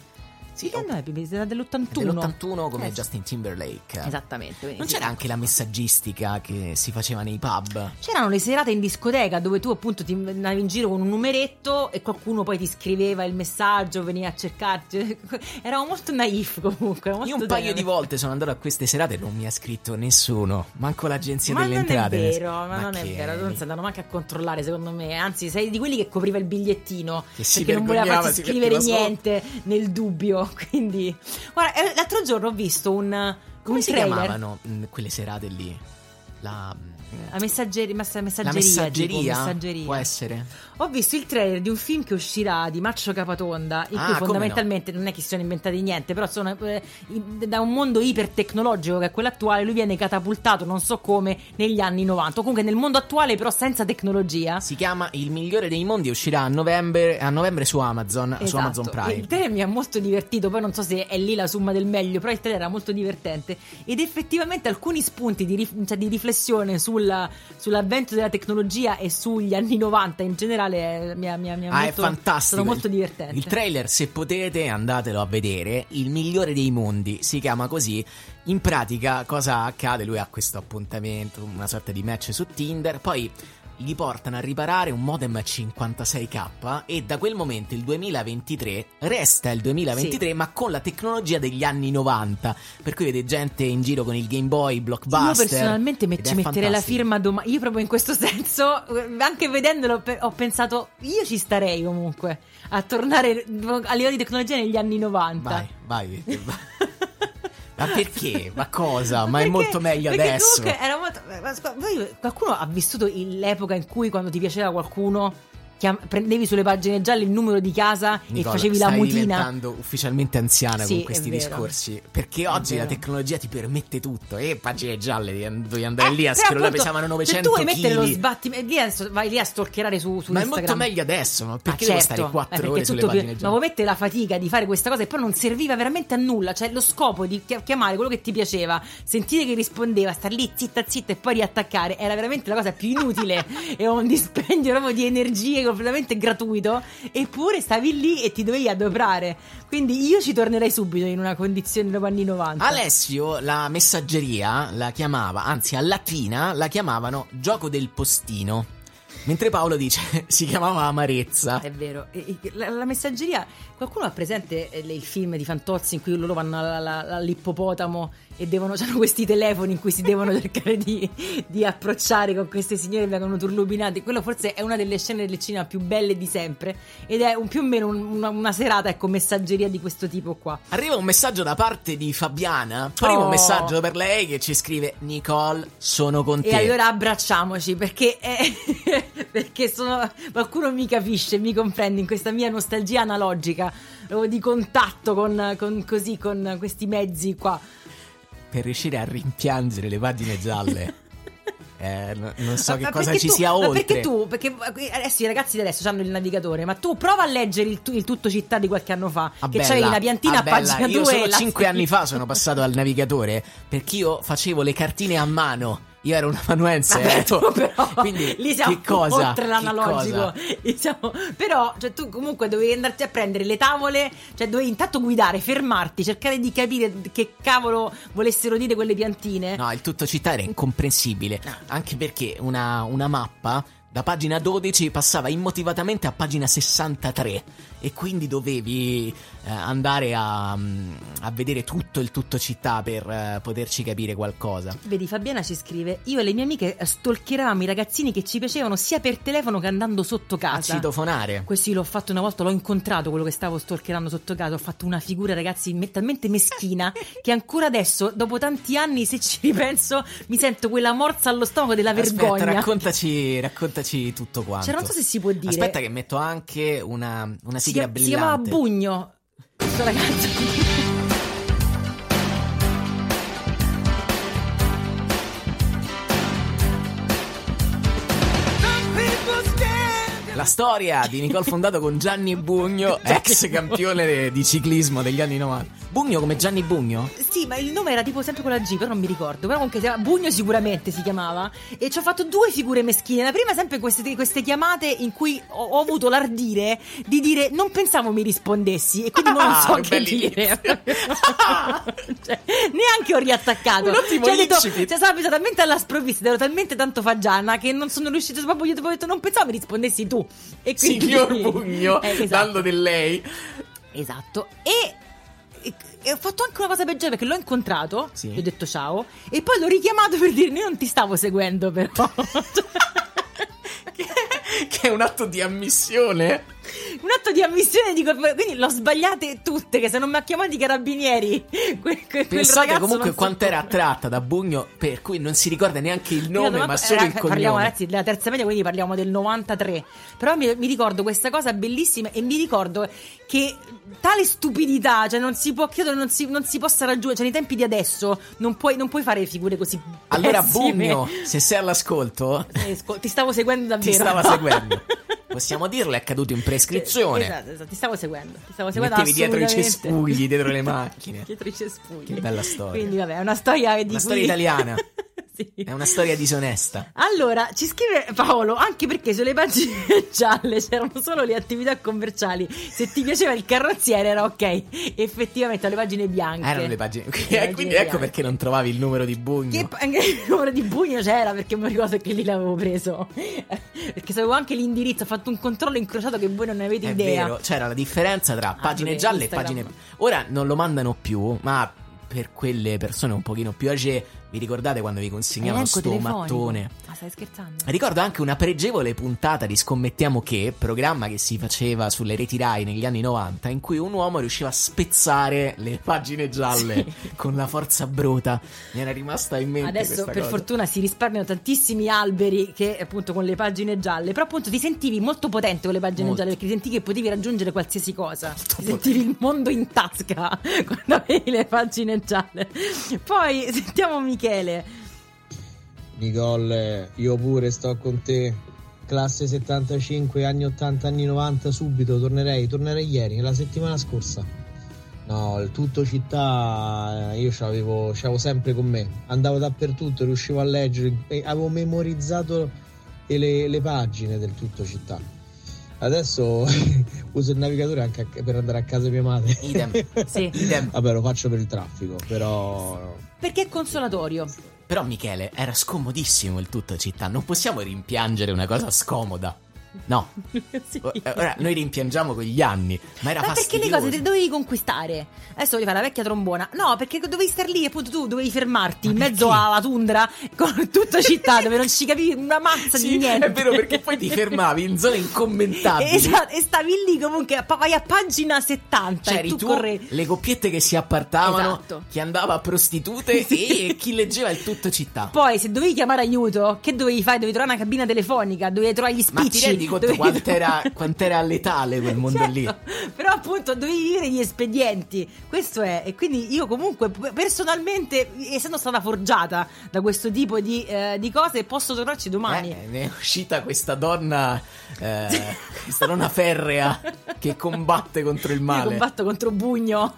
Speaker 2: Sì, che? Britney? Era dell'81.
Speaker 3: Dell'81 come
Speaker 2: Eh,
Speaker 3: Justin Timberlake.
Speaker 2: Esattamente. quindi
Speaker 3: Non
Speaker 2: sì.
Speaker 3: c'era anche la messaggistica che si faceva nei pub?
Speaker 2: C'erano le serate in discoteca dove tu appunto ti andavi in giro con un numeretto e qualcuno poi ti scriveva il messaggio, veniva a cercarti. Eravamo molto naif comunque.
Speaker 3: Io un paio di volte sono andato a queste serate e non mi ha scritto nessuno, manco l'agenzia
Speaker 2: Ma
Speaker 3: delle
Speaker 2: non è
Speaker 3: entrate.
Speaker 2: vero, ma, non è vero, non si andavano manco a controllare secondo me, anzi sei di quelli che copriva il bigliettino
Speaker 3: Che
Speaker 2: perché non voleva
Speaker 3: si
Speaker 2: scrivere niente nel dubbio, quindi guarda, eh, l'altro giorno ho visto un,
Speaker 3: Come
Speaker 2: un
Speaker 3: si
Speaker 2: trailer
Speaker 3: chiamavano mh, quelle serate lì? La,
Speaker 2: a messaggeri- messa-
Speaker 3: la
Speaker 2: messaggeria,
Speaker 3: messaggeria?
Speaker 2: tipo, messaggeria.
Speaker 3: Può essere?
Speaker 2: Ho visto il trailer di un film che uscirà di Maccio Capatonda, in
Speaker 3: Ah,
Speaker 2: cui fondamentalmente non è che si sono inventati niente, però sono eh, da un mondo ipertecnologico che è quello attuale, lui viene catapultato, non so come, negli anni 90. O comunque nel mondo attuale, però senza tecnologia.
Speaker 3: Si chiama Il migliore dei mondi uscirà a novembre, a novembre su Amazon, su
Speaker 2: Esatto.
Speaker 3: Amazon Prime.
Speaker 2: Il trailer mi ha molto divertito, poi non so se è lì la somma del meglio, però il trailer era molto divertente ed effettivamente alcuni spunti di, rif- cioè di riflessione sulla- sull'avvento della tecnologia e sugli anni 90 in generale eh, mi ha, mi ha- mi ha
Speaker 3: Ah,
Speaker 2: molto,
Speaker 3: è fantastico.
Speaker 2: Molto divertente.
Speaker 3: Il trailer, se potete, andatelo a vedere. Il migliore dei mondi si chiama così. In pratica, cosa accade? Lui ha questo appuntamento, una sorta di match su Tinder. Poi gli portano a riparare un modem 56k. E da quel momento, il 2023, resta il 2023,
Speaker 2: Sì.
Speaker 3: ma con la tecnologia degli anni 90. Per cui vede gente in giro con il Game Boy, Blockbuster.
Speaker 2: Io personalmente me- ci metterei la firma domani. Io proprio in questo senso, anche vedendolo, ho pensato, io ci starei comunque a tornare a livello di tecnologia negli anni 90.
Speaker 3: Vai, vai. Ma perché? Ma cosa? Ma è molto meglio
Speaker 2: Perché
Speaker 3: adesso.
Speaker 2: comunque era molto. qualcuno ha vissuto l'epoca in cui quando ti piaceva qualcuno chiam- prendevi sulle pagine gialle il numero di casa
Speaker 3: Nicola,
Speaker 2: e facevi la
Speaker 3: stai
Speaker 2: mutina.
Speaker 3: diventando ufficialmente anziana
Speaker 2: Sì,
Speaker 3: con questi
Speaker 2: è
Speaker 3: discorsi. Perché oggi la tecnologia ti permette tutto. E pagine gialle, devi andare lì a
Speaker 2: Eh,
Speaker 3: scrollare, pesavano
Speaker 2: Se
Speaker 3: 900
Speaker 2: tu vuoi mettere lo
Speaker 3: kg.
Speaker 2: sbattimento, lì adesso vai lì a stalkerare su, su
Speaker 3: Ma è
Speaker 2: Instagram.
Speaker 3: molto meglio adesso, ma
Speaker 2: Ma
Speaker 3: perché devo
Speaker 2: certo,
Speaker 3: stare
Speaker 2: eh,
Speaker 3: 4
Speaker 2: perché
Speaker 3: ore
Speaker 2: tutto
Speaker 3: sulle
Speaker 2: più-
Speaker 3: pagine
Speaker 2: Ma
Speaker 3: gialle?
Speaker 2: vuoi mettere la fatica di fare questa cosa e poi non serviva veramente a nulla. Cioè, lo scopo di chi- chiamare quello che ti piaceva, sentire che rispondeva, star lì zitta zitta e poi riattaccare era veramente la cosa più inutile e un dispendio proprio di energie completamente gratuito. Eppure stavi lì e ti dovevi adoprare. Quindi io ci tornerei subito in una condizione dopo anni 90.
Speaker 3: Alessio la messaggeria la chiamava, anzi a Latina la chiamavano gioco del postino. Mentre Paolo dice si chiamava amarezza.
Speaker 2: È vero, la, la messaggeria. Qualcuno ha presente eh, il film di Fantozzi in cui loro vanno alla- alla- all'ippopotamo e devono, hanno questi telefoni in cui si devono cercare di, di approcciare con queste signore che vengono turlupinate. Quello forse è una delle scene del cinema più belle di sempre. Ed è un- più o meno un- una, una serata, ecco, messaggeria di questo tipo qua.
Speaker 3: Arriva un messaggio da parte di Fabiana. Primo
Speaker 2: Oh.
Speaker 3: messaggio per lei che ci scrive: Nicole, sono con te.
Speaker 2: E allora abbracciamoci perché, è- perché sono, qualcuno mi capisce, mi comprende in questa mia nostalgia analogica di contatto con, con- così, con questi mezzi qua.
Speaker 3: Per riuscire a rimpiangere le pagine gialle. Eh, no- non so
Speaker 2: Ma-
Speaker 3: che
Speaker 2: ma
Speaker 3: cosa ci
Speaker 2: tu-
Speaker 3: sia
Speaker 2: ma
Speaker 3: oltre.
Speaker 2: Perché tu, perché adesso i ragazzi di adesso hanno il navigatore, ma tu prova a leggere il, tu- il tutto città di qualche anno fa.
Speaker 3: Ah,
Speaker 2: che
Speaker 3: bella,
Speaker 2: c'avevi una piantina
Speaker 3: ah,
Speaker 2: a pagina
Speaker 3: bella.
Speaker 2: 2
Speaker 3: Io solo
Speaker 2: e la
Speaker 3: 5
Speaker 2: scrivi.
Speaker 3: anni fa sono passato al navigatore perché io facevo le cartine a mano. Io ero un amanuense.
Speaker 2: Vabbè,
Speaker 3: eh.
Speaker 2: tu però,
Speaker 3: Quindi
Speaker 2: lì siamo
Speaker 3: che cosa?
Speaker 2: oltre l'analogico. siamo- però, cioè, tu comunque dovevi andarti a prendere le tavole, cioè dovevi intanto guidare, fermarti, cercare di capire che cavolo volessero dire quelle piantine.
Speaker 3: No, il tutto città era incomprensibile. Anche perché una, una mappa da pagina 12 passava immotivatamente a pagina 63. E quindi dovevi eh, andare a, mm, a vedere tutto il tutto città per eh, poterci capire qualcosa.
Speaker 2: Vedi, Fabiana ci scrive: Io e le mie amiche stalkeravamo i ragazzini che ci piacevano sia per telefono che andando sotto
Speaker 3: A
Speaker 2: casa.
Speaker 3: citofonare.
Speaker 2: Questo l'ho fatto una volta, l'ho incontrato quello che stavo stalkerando sotto casa. Ho fatto una figura, ragazzi, me- talmente meschina che ancora adesso, dopo tanti anni, se ci ripenso, mi sento quella morsa allo stomaco della vergogna.
Speaker 3: Aspetta, raccontaci, raccontaci tutto quanto.
Speaker 2: Cioè, non so se si può dire.
Speaker 3: Aspetta, che metto anche una, una
Speaker 2: si,
Speaker 3: sigla
Speaker 2: chiam- si chiamava
Speaker 3: brillante.
Speaker 2: Bugno. Questo ragazzo.
Speaker 3: La storia di Nicole Fondato con Gianni Bugno, ex campione di ciclismo degli anni 90. Bugno come Gianni Bugno?
Speaker 2: Sì, ma il nome era tipo sempre con la G, però non mi ricordo. Però comunque si chiama- Bugno sicuramente si chiamava. E ci ho fatto due figure meschine. La prima sempre queste, queste chiamate in cui ho, ho avuto l'ardire di dire non pensavo mi rispondessi e quindi non
Speaker 3: Ah,
Speaker 2: so
Speaker 3: che bell'inizio.
Speaker 2: dire. Cioè, neanche ho riattaccato.
Speaker 3: Un ottimo
Speaker 2: cioè, detto, cioè, sono presa talmente alla sprovvista, ero talmente tanto fagiana che non sono riuscito. Proprio, io ti ho detto non pensavo mi rispondessi tu. E quindi,
Speaker 3: Signor Bugno,
Speaker 2: Eh, esatto.
Speaker 3: dando del lei.
Speaker 2: Esatto. E, e- ho fatto anche una cosa peggiore perché l'ho incontrato,
Speaker 3: Sì.
Speaker 2: gli ho detto ciao, e poi l'ho richiamato per dirmi io non ti stavo seguendo però.
Speaker 3: Che è un atto di ammissione.
Speaker 2: Un atto di ammissione di colpa. Quindi l'ho sbagliate tutte, che se non mi ha chiamato i carabinieri. que- que-
Speaker 3: Pensate comunque quanto era attratta da Bugno, per cui non si ricorda neanche il nome,
Speaker 2: no,
Speaker 3: ma solo
Speaker 2: eh,
Speaker 3: il
Speaker 2: Parliamo
Speaker 3: cognome.
Speaker 2: ragazzi della terza media, quindi parliamo del 93. Però mi, mi ricordo questa cosa bellissima e mi ricordo che tale stupidità, cioè non si può, credo non si, non si possa raggiungere, cioè nei tempi di adesso non puoi, non puoi fare figure così
Speaker 3: Allora,
Speaker 2: pessime.
Speaker 3: Bugno, se sei all'ascolto,
Speaker 2: sco- ti stavo seguendo davvero.
Speaker 3: ti stava seguendo. Possiamo dirlo, è accaduto in prescrizione.
Speaker 2: Esatto, esatto, ti stavo seguendo. Ti stavo seguendo
Speaker 3: mettevi dietro i cespugli, dietro le macchine.
Speaker 2: dietro i cespugli.
Speaker 3: Che bella storia.
Speaker 2: Quindi vabbè, è una storia di
Speaker 3: Una
Speaker 2: cui-
Speaker 3: storia italiana.
Speaker 2: Sì.
Speaker 3: È una storia disonesta.
Speaker 2: Allora, ci scrive Paolo, anche perché sulle pagine gialle c'erano solo le attività commerciali. Se ti piaceva il carrozziere era ok. Effettivamente, le pagine bianche.
Speaker 3: Erano le pagine.
Speaker 2: Le
Speaker 3: E
Speaker 2: pagine
Speaker 3: quindi ecco
Speaker 2: bianche.
Speaker 3: perché non trovavi il numero di Bugno.
Speaker 2: Che anche il numero di Bugno c'era perché mi ricordo che lì l'avevo preso. perché sapevo anche l'indirizzo, ho fatto un controllo incrociato che voi non ne avete
Speaker 3: È
Speaker 2: idea.
Speaker 3: vero, c'era la differenza tra pagine
Speaker 2: dove
Speaker 3: gialle
Speaker 2: Instagram.
Speaker 3: e pagine. Ora non lo mandano più, ma per quelle persone un pochino più age, vi ricordate quando vi consegnavano
Speaker 2: Elenco
Speaker 3: sto
Speaker 2: telefonico.
Speaker 3: mattone?
Speaker 2: Ma stai scherzando?
Speaker 3: Ricordo anche una pregevole puntata di Scommettiamo che, programma che si faceva sulle reti Rai negli anni 90, in cui un uomo riusciva a spezzare le pagine gialle con la forza bruta. Mi era rimasta in mente
Speaker 2: Adesso per
Speaker 3: cosa.
Speaker 2: fortuna si risparmiano tantissimi alberi che appunto con le pagine gialle, però appunto ti sentivi molto potente con le pagine
Speaker 3: Molto.
Speaker 2: gialle perché sentivi che potevi raggiungere qualsiasi cosa, ti sentivi il mondo in tasca quando avevi le pagine gialle. Poi sentiamo Michele.
Speaker 20: Nicole, io pure sto con te. Classe 75, anni 80, anni 90, subito tornerei, tornerei ieri, la settimana scorsa. No, il tutto città eh, io c'avevo, c'avevo sempre con me, andavo dappertutto, riuscivo a leggere, e avevo memorizzato le, le pagine del tutto città. Adesso uso il navigatore anche per andare a casa di mia madre.
Speaker 3: Idem.
Speaker 2: Sì.
Speaker 3: Idem.
Speaker 20: Vabbè, lo faccio per il traffico, però
Speaker 2: Perché è consolatorio.
Speaker 3: Però Michele, era scomodissimo il tutto città, non possiamo rimpiangere una cosa scomoda. No.
Speaker 2: Sì.
Speaker 3: Eh, Ora, noi rimpiangiamo quegli anni, ma era
Speaker 2: Ma perché le
Speaker 3: fastidioso.
Speaker 2: cose te le dovevi conquistare? Adesso volevi fare la vecchia trombona. No, perché dovevi star lì, appunto, tu dovevi fermarti in mezzo alla tundra con tutta città dove non ci capivi una mazza
Speaker 3: Sì,
Speaker 2: di niente.
Speaker 3: è vero perché poi ti fermavi in zone incommentabili.
Speaker 2: Esatto, e stavi lì comunque, vai a pagina 70
Speaker 3: C'eri
Speaker 2: e tu,
Speaker 3: tu,
Speaker 2: correvi.
Speaker 3: le coppiette che si appartavano,
Speaker 2: Esatto.
Speaker 3: chi andava a prostitute e chi leggeva il tutto città.
Speaker 2: Poi, se dovevi chiamare aiuto, che dovevi fare? Dovevi trovare una cabina telefonica, dovevi trovare gli
Speaker 3: Ma
Speaker 2: spicci.
Speaker 3: Rendi conto
Speaker 2: dovevi-
Speaker 3: quant'era, quant'era letale quel mondo
Speaker 2: Certo,
Speaker 3: lì?
Speaker 2: Però appunto dovevi vivere gli espedienti. Questo è. E quindi io comunque personalmente, essendo stata forgiata da questo tipo di, eh, di cose, posso tornarci domani.
Speaker 3: Eh, ne è uscita questa donna, eh, questa donna ferrea che combatte contro il
Speaker 2: Io
Speaker 3: male.
Speaker 2: combatto contro Bugno.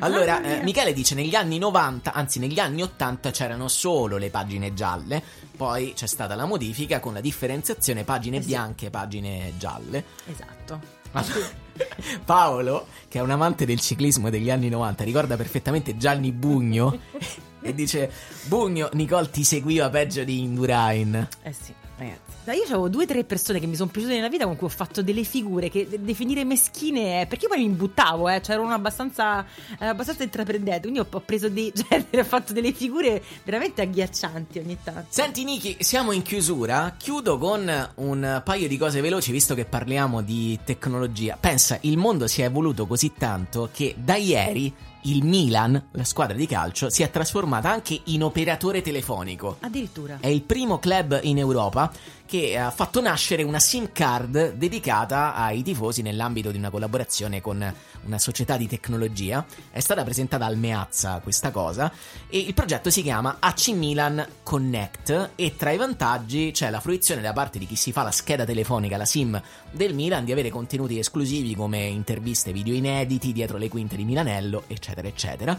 Speaker 3: Allora, eh, Michele dice negli anni 90, anzi negli anni 80 c'erano solo le pagine gialle, poi c'è stata la modifica con la differenziazione pagine bianche e pagine gialle.
Speaker 2: Esatto.
Speaker 3: Allora, Paolo, che è un amante del ciclismo degli anni 90, ricorda perfettamente Gianni Bugno e dice Bugno, Nicole ti seguiva peggio di Indurain.
Speaker 2: Eh sì. Ragazzi, no, io avevo due o tre persone che mi sono piaciute nella vita con cui ho fatto delle figure che de- definire meschine è perché poi mi buttavo, eh, cioè ero una abbastanza, eh, abbastanza intraprendente, quindi ho, ho preso dei, cioè, ho fatto delle figure veramente agghiaccianti ogni tanto.
Speaker 3: Senti Niki, siamo in chiusura. Chiudo con un paio di cose veloci visto che parliamo di tecnologia. Pensa, il mondo si è evoluto così tanto che da ieri il Milan, la squadra di calcio, si è trasformata anche in operatore telefonico.
Speaker 2: Addirittura.
Speaker 3: È il primo club in Europa che ha fatto nascere una SIM card dedicata ai tifosi nell'ambito di una collaborazione con una società di tecnologia. È stata presentata al Meazza questa cosa e il progetto si chiama AC Milan Connect e tra i vantaggi c'è la fruizione da parte di chi si fa la scheda telefonica, la SIM del Milan, di avere contenuti esclusivi come interviste video inediti dietro le quinte di Milanello, eccetera, eccetera.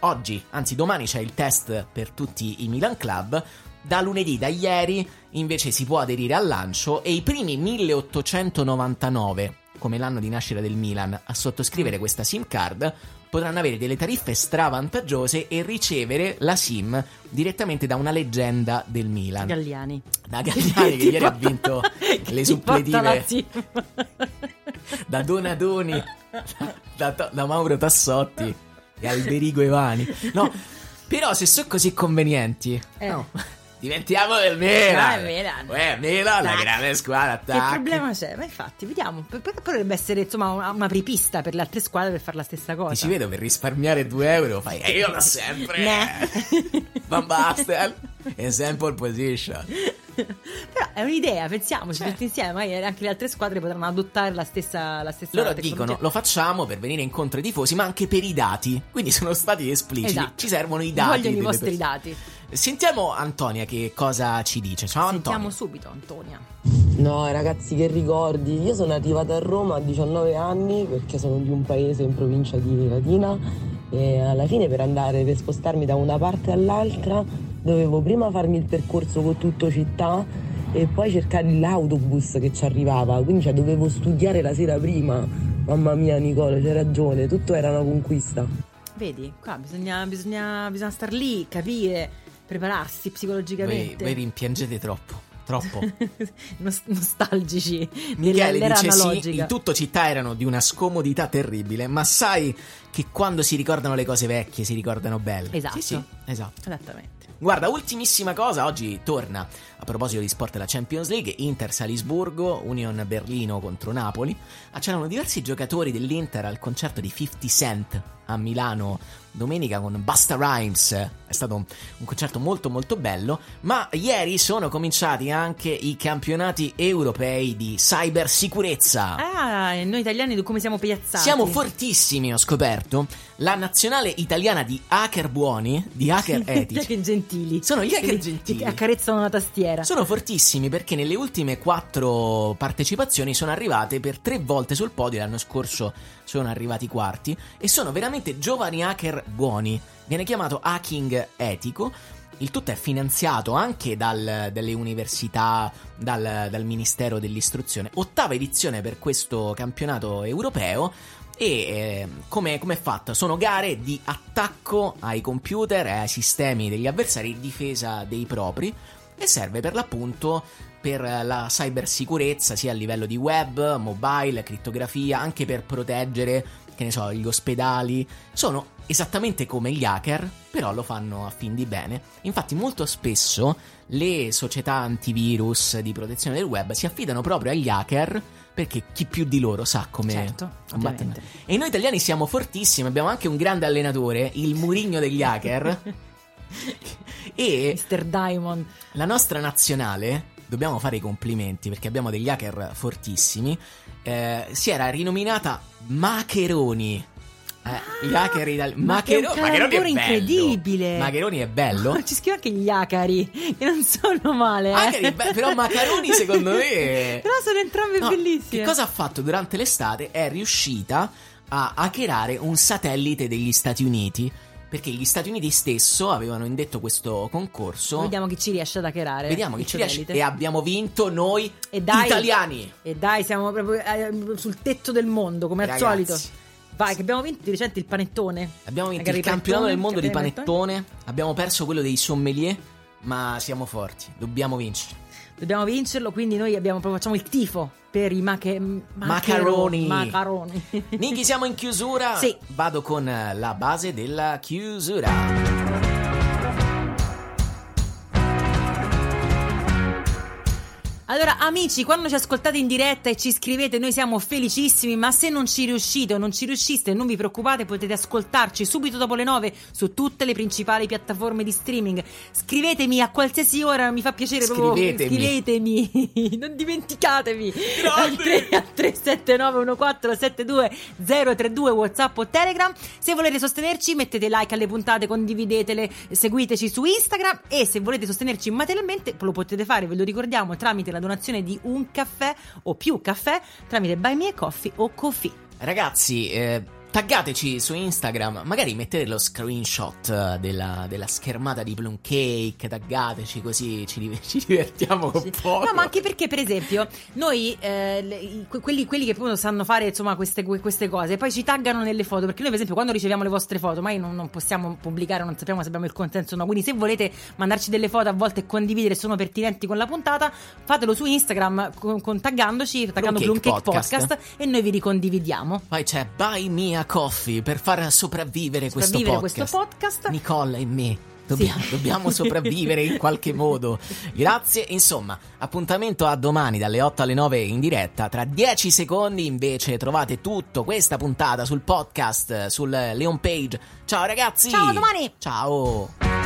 Speaker 3: Oggi, anzi domani c'è il test per tutti i Milan Club. Da lunedì, da ieri, invece si può aderire al lancio e i primi 1899, come l'anno di nascita del Milan, a sottoscrivere questa SIM card potranno avere delle tariffe stravantaggiose e ricevere la SIM direttamente da una leggenda del Milan.
Speaker 2: Galliani.
Speaker 3: Da Galliani che ieri ha vinto le suppletive da Donadoni, da, da- da Mauro Tassotti e Alberigo Evani. No, però se sono così convenienti,
Speaker 2: Eh.
Speaker 3: no, diventiamo del Milan.
Speaker 2: Dai, Milan.
Speaker 3: Eh, Milan, la grande squadra,
Speaker 2: Che
Speaker 3: tac.
Speaker 2: problema c'è? Ma infatti, vediamo. Potrebbe essere insomma una, una prepista per le altre squadre per fare la stessa cosa.
Speaker 3: Ti ci vedo per risparmiare 2 euro, fai, e io da sempre. Van Basten, in sample position.
Speaker 2: Però è un'idea, pensiamoci tutti insieme. Magari anche le altre squadre potranno adottare la stessa, la stessa
Speaker 3: Loro
Speaker 2: tecnologia.
Speaker 3: dicono lo facciamo per venire incontro ai tifosi, ma anche per i dati. Quindi sono stati espliciti.
Speaker 2: Esatto.
Speaker 3: Ci servono i dati.
Speaker 2: Vogliono i vostri
Speaker 3: persone.
Speaker 2: dati.
Speaker 3: Sentiamo Antonia che cosa ci dice. Ciao
Speaker 2: Sentiamo
Speaker 3: Antonia.
Speaker 2: subito, Antonia.
Speaker 13: No, ragazzi, che ricordi. Io sono arrivata a Roma a 19 anni perché sono di un paese in provincia di Latina e alla fine per andare, per spostarmi da una parte all'altra, dovevo prima farmi il percorso con tutto città e poi cercare l'autobus che ci arrivava, quindi cioè, dovevo studiare la sera prima. Mamma mia, Nicola, c'hai ragione, tutto era una conquista.
Speaker 2: Vedi, qua bisogna, bisogna, bisogna star lì, capire, prepararsi
Speaker 3: Voi,
Speaker 2: psicologicamente.
Speaker 3: voi rimpiangete troppo. Troppo.
Speaker 2: Nos- nostalgici
Speaker 3: Michele dice sì,
Speaker 2: analogica.
Speaker 3: in tutto città erano di una scomodità terribile, ma sai che quando si ricordano le cose vecchie si ricordano belle.
Speaker 2: Esatto.
Speaker 3: Sì, sì, esatto.
Speaker 2: Esattamente.
Speaker 3: Guarda, ultimissima cosa, oggi torna a proposito di sport la Champions League, Inter Salisburgo, Union Berlino contro Napoli. Ah, C'erano diversi giocatori dell'Inter al concerto di 50 Cent a Milano domenica con Basta Rhymes. È stato un, concerto molto molto bello, ma ieri sono cominciati anche i campionati europei di cybersicurezza.
Speaker 2: Ah, e noi italiani come siamo piazzati?
Speaker 3: Siamo fortissimi, ho scoperto. La nazionale italiana di hacker buoni, di hacker
Speaker 2: Gli
Speaker 3: etici.
Speaker 2: hacker gentili.
Speaker 3: Sono gli hacker gentili.
Speaker 2: Che accarezzano la tastiera.
Speaker 3: Sono fortissimi perché nelle ultime quattro partecipazioni sono arrivate per tre volte sul podio. L'anno scorso sono arrivati quarti. E sono veramente giovani hacker buoni. Viene chiamato hacking etico. Il tutto è finanziato anche dal- dalle università, dal, dal Ministero dell'Istruzione. Ottava edizione per questo campionato europeo. E eh, come è fatta? Sono gare di attacco ai computer ai sistemi degli avversari difesa dei propri e serve per l'appunto per la cybersicurezza sia a livello di web, mobile, crittografia, anche per proteggere, che ne so, gli ospedali. Sono esattamente come gli hacker, però lo fanno a fin di bene. Infatti molto spesso le società antivirus di protezione del web si affidano proprio agli hacker perché chi più di loro sa come
Speaker 2: Certo,
Speaker 3: combattere. E noi italiani siamo fortissimi, abbiamo anche un grande allenatore, il Murigno degli hacker. e
Speaker 2: Mr. Diamond.
Speaker 3: la nostra nazionale, dobbiamo fare i complimenti perché abbiamo degli hacker fortissimi, eh, si era rinominata Macheroni. Eh, gli hacker italiani.
Speaker 2: ma che è un
Speaker 3: Macchero- Maccheroni è
Speaker 2: incredibile.
Speaker 3: Maccheroni è bello.
Speaker 2: Ci scrive anche gli acari, che non sono male. eh.
Speaker 3: È be- però Macaroni secondo me
Speaker 2: Però sono entrambe
Speaker 3: No,
Speaker 2: bellissime.
Speaker 3: Che cosa ha fatto durante l'estate? È riuscita a hackerare un satellite degli Stati Uniti. Perché gli Stati Uniti stesso avevano indetto questo concorso.
Speaker 2: Vediamo chi ci riesce ad hackerare.
Speaker 3: Vediamo chi ci riesce. E abbiamo vinto noi
Speaker 2: E dai,
Speaker 3: italiani.
Speaker 2: E dai, siamo proprio eh, sul tetto del mondo, come al
Speaker 3: Ragazzi.
Speaker 2: solito. Vai, che abbiamo vinto di recente il panettone.
Speaker 3: Abbiamo vinto
Speaker 2: Magari
Speaker 3: il campionato del mondo di
Speaker 2: campione
Speaker 3: panettone. Abbiamo perso quello dei sommelier. Ma siamo forti. Dobbiamo vincere.
Speaker 2: dobbiamo vincerlo, quindi noi abbiamo, facciamo il tifo per i mache-
Speaker 3: Macaroni.
Speaker 2: Macaroni.
Speaker 3: Niki, siamo in chiusura.
Speaker 2: Sì.
Speaker 3: Vado con eh, la base della chiusura.
Speaker 2: Allora, amici, quando ci ascoltate in diretta e ci scrivete, noi siamo felicissimi, ma se non ci riuscite o non ci riusciste, non vi preoccupate, potete ascoltarci subito dopo le 9 su tutte le principali piattaforme di streaming. Scrivetemi a qualsiasi ora, mi fa piacere proprio.
Speaker 3: Scrivetemi.
Speaker 2: Scrivetemi, non dimenticatevi. Al 3 al 37914720032 WhatsApp o Telegram. Se volete sostenerci, mettete like alle puntate, condividetele, seguiteci su Instagram e se volete sostenerci materialmente lo potete fare, ve lo ricordiamo, tramite la donazione di un caffè o più caffè tramite Buy Me Coffee o Coffee.
Speaker 3: Ragazzi, eh, taggateci su Instagram, magari mettete lo screenshot eh, della, della schermata di Plum Cake, taggateci così ci, ci divertiamo un po'.
Speaker 2: No, ma anche perché, per esempio, noi, eh, quelli, quelli che appunto sanno fare insomma queste, que- queste cose, poi ci taggano nelle foto. Perché noi, per esempio, quando riceviamo le vostre foto, mai non, non possiamo pubblicare, non sappiamo se abbiamo il consenso o no. Quindi, se volete mandarci delle foto a volte e condividere, sono pertinenti con la puntata, fatelo su Instagram con, con taggandoci, taggando Plum
Speaker 3: Cake
Speaker 2: Cake Podcast.
Speaker 3: Podcast
Speaker 2: e noi vi ricondividiamo.
Speaker 3: Poi c'è Buy Me a Coffee per far sopravvivere,
Speaker 2: Sopravvivere
Speaker 3: questo
Speaker 2: questo
Speaker 3: podcast.
Speaker 2: podcast.
Speaker 3: Nicole e me. Dobbiamo, dobbiamo sopravvivere in qualche modo. Grazie. Insomma, appuntamento a domani dalle 8 alle 9 in diretta. Tra 10 secondi invece trovate tutto questa puntata sul podcast, sul Leon Page. Ciao ragazzi.
Speaker 2: Ciao, a domani.
Speaker 3: Ciao.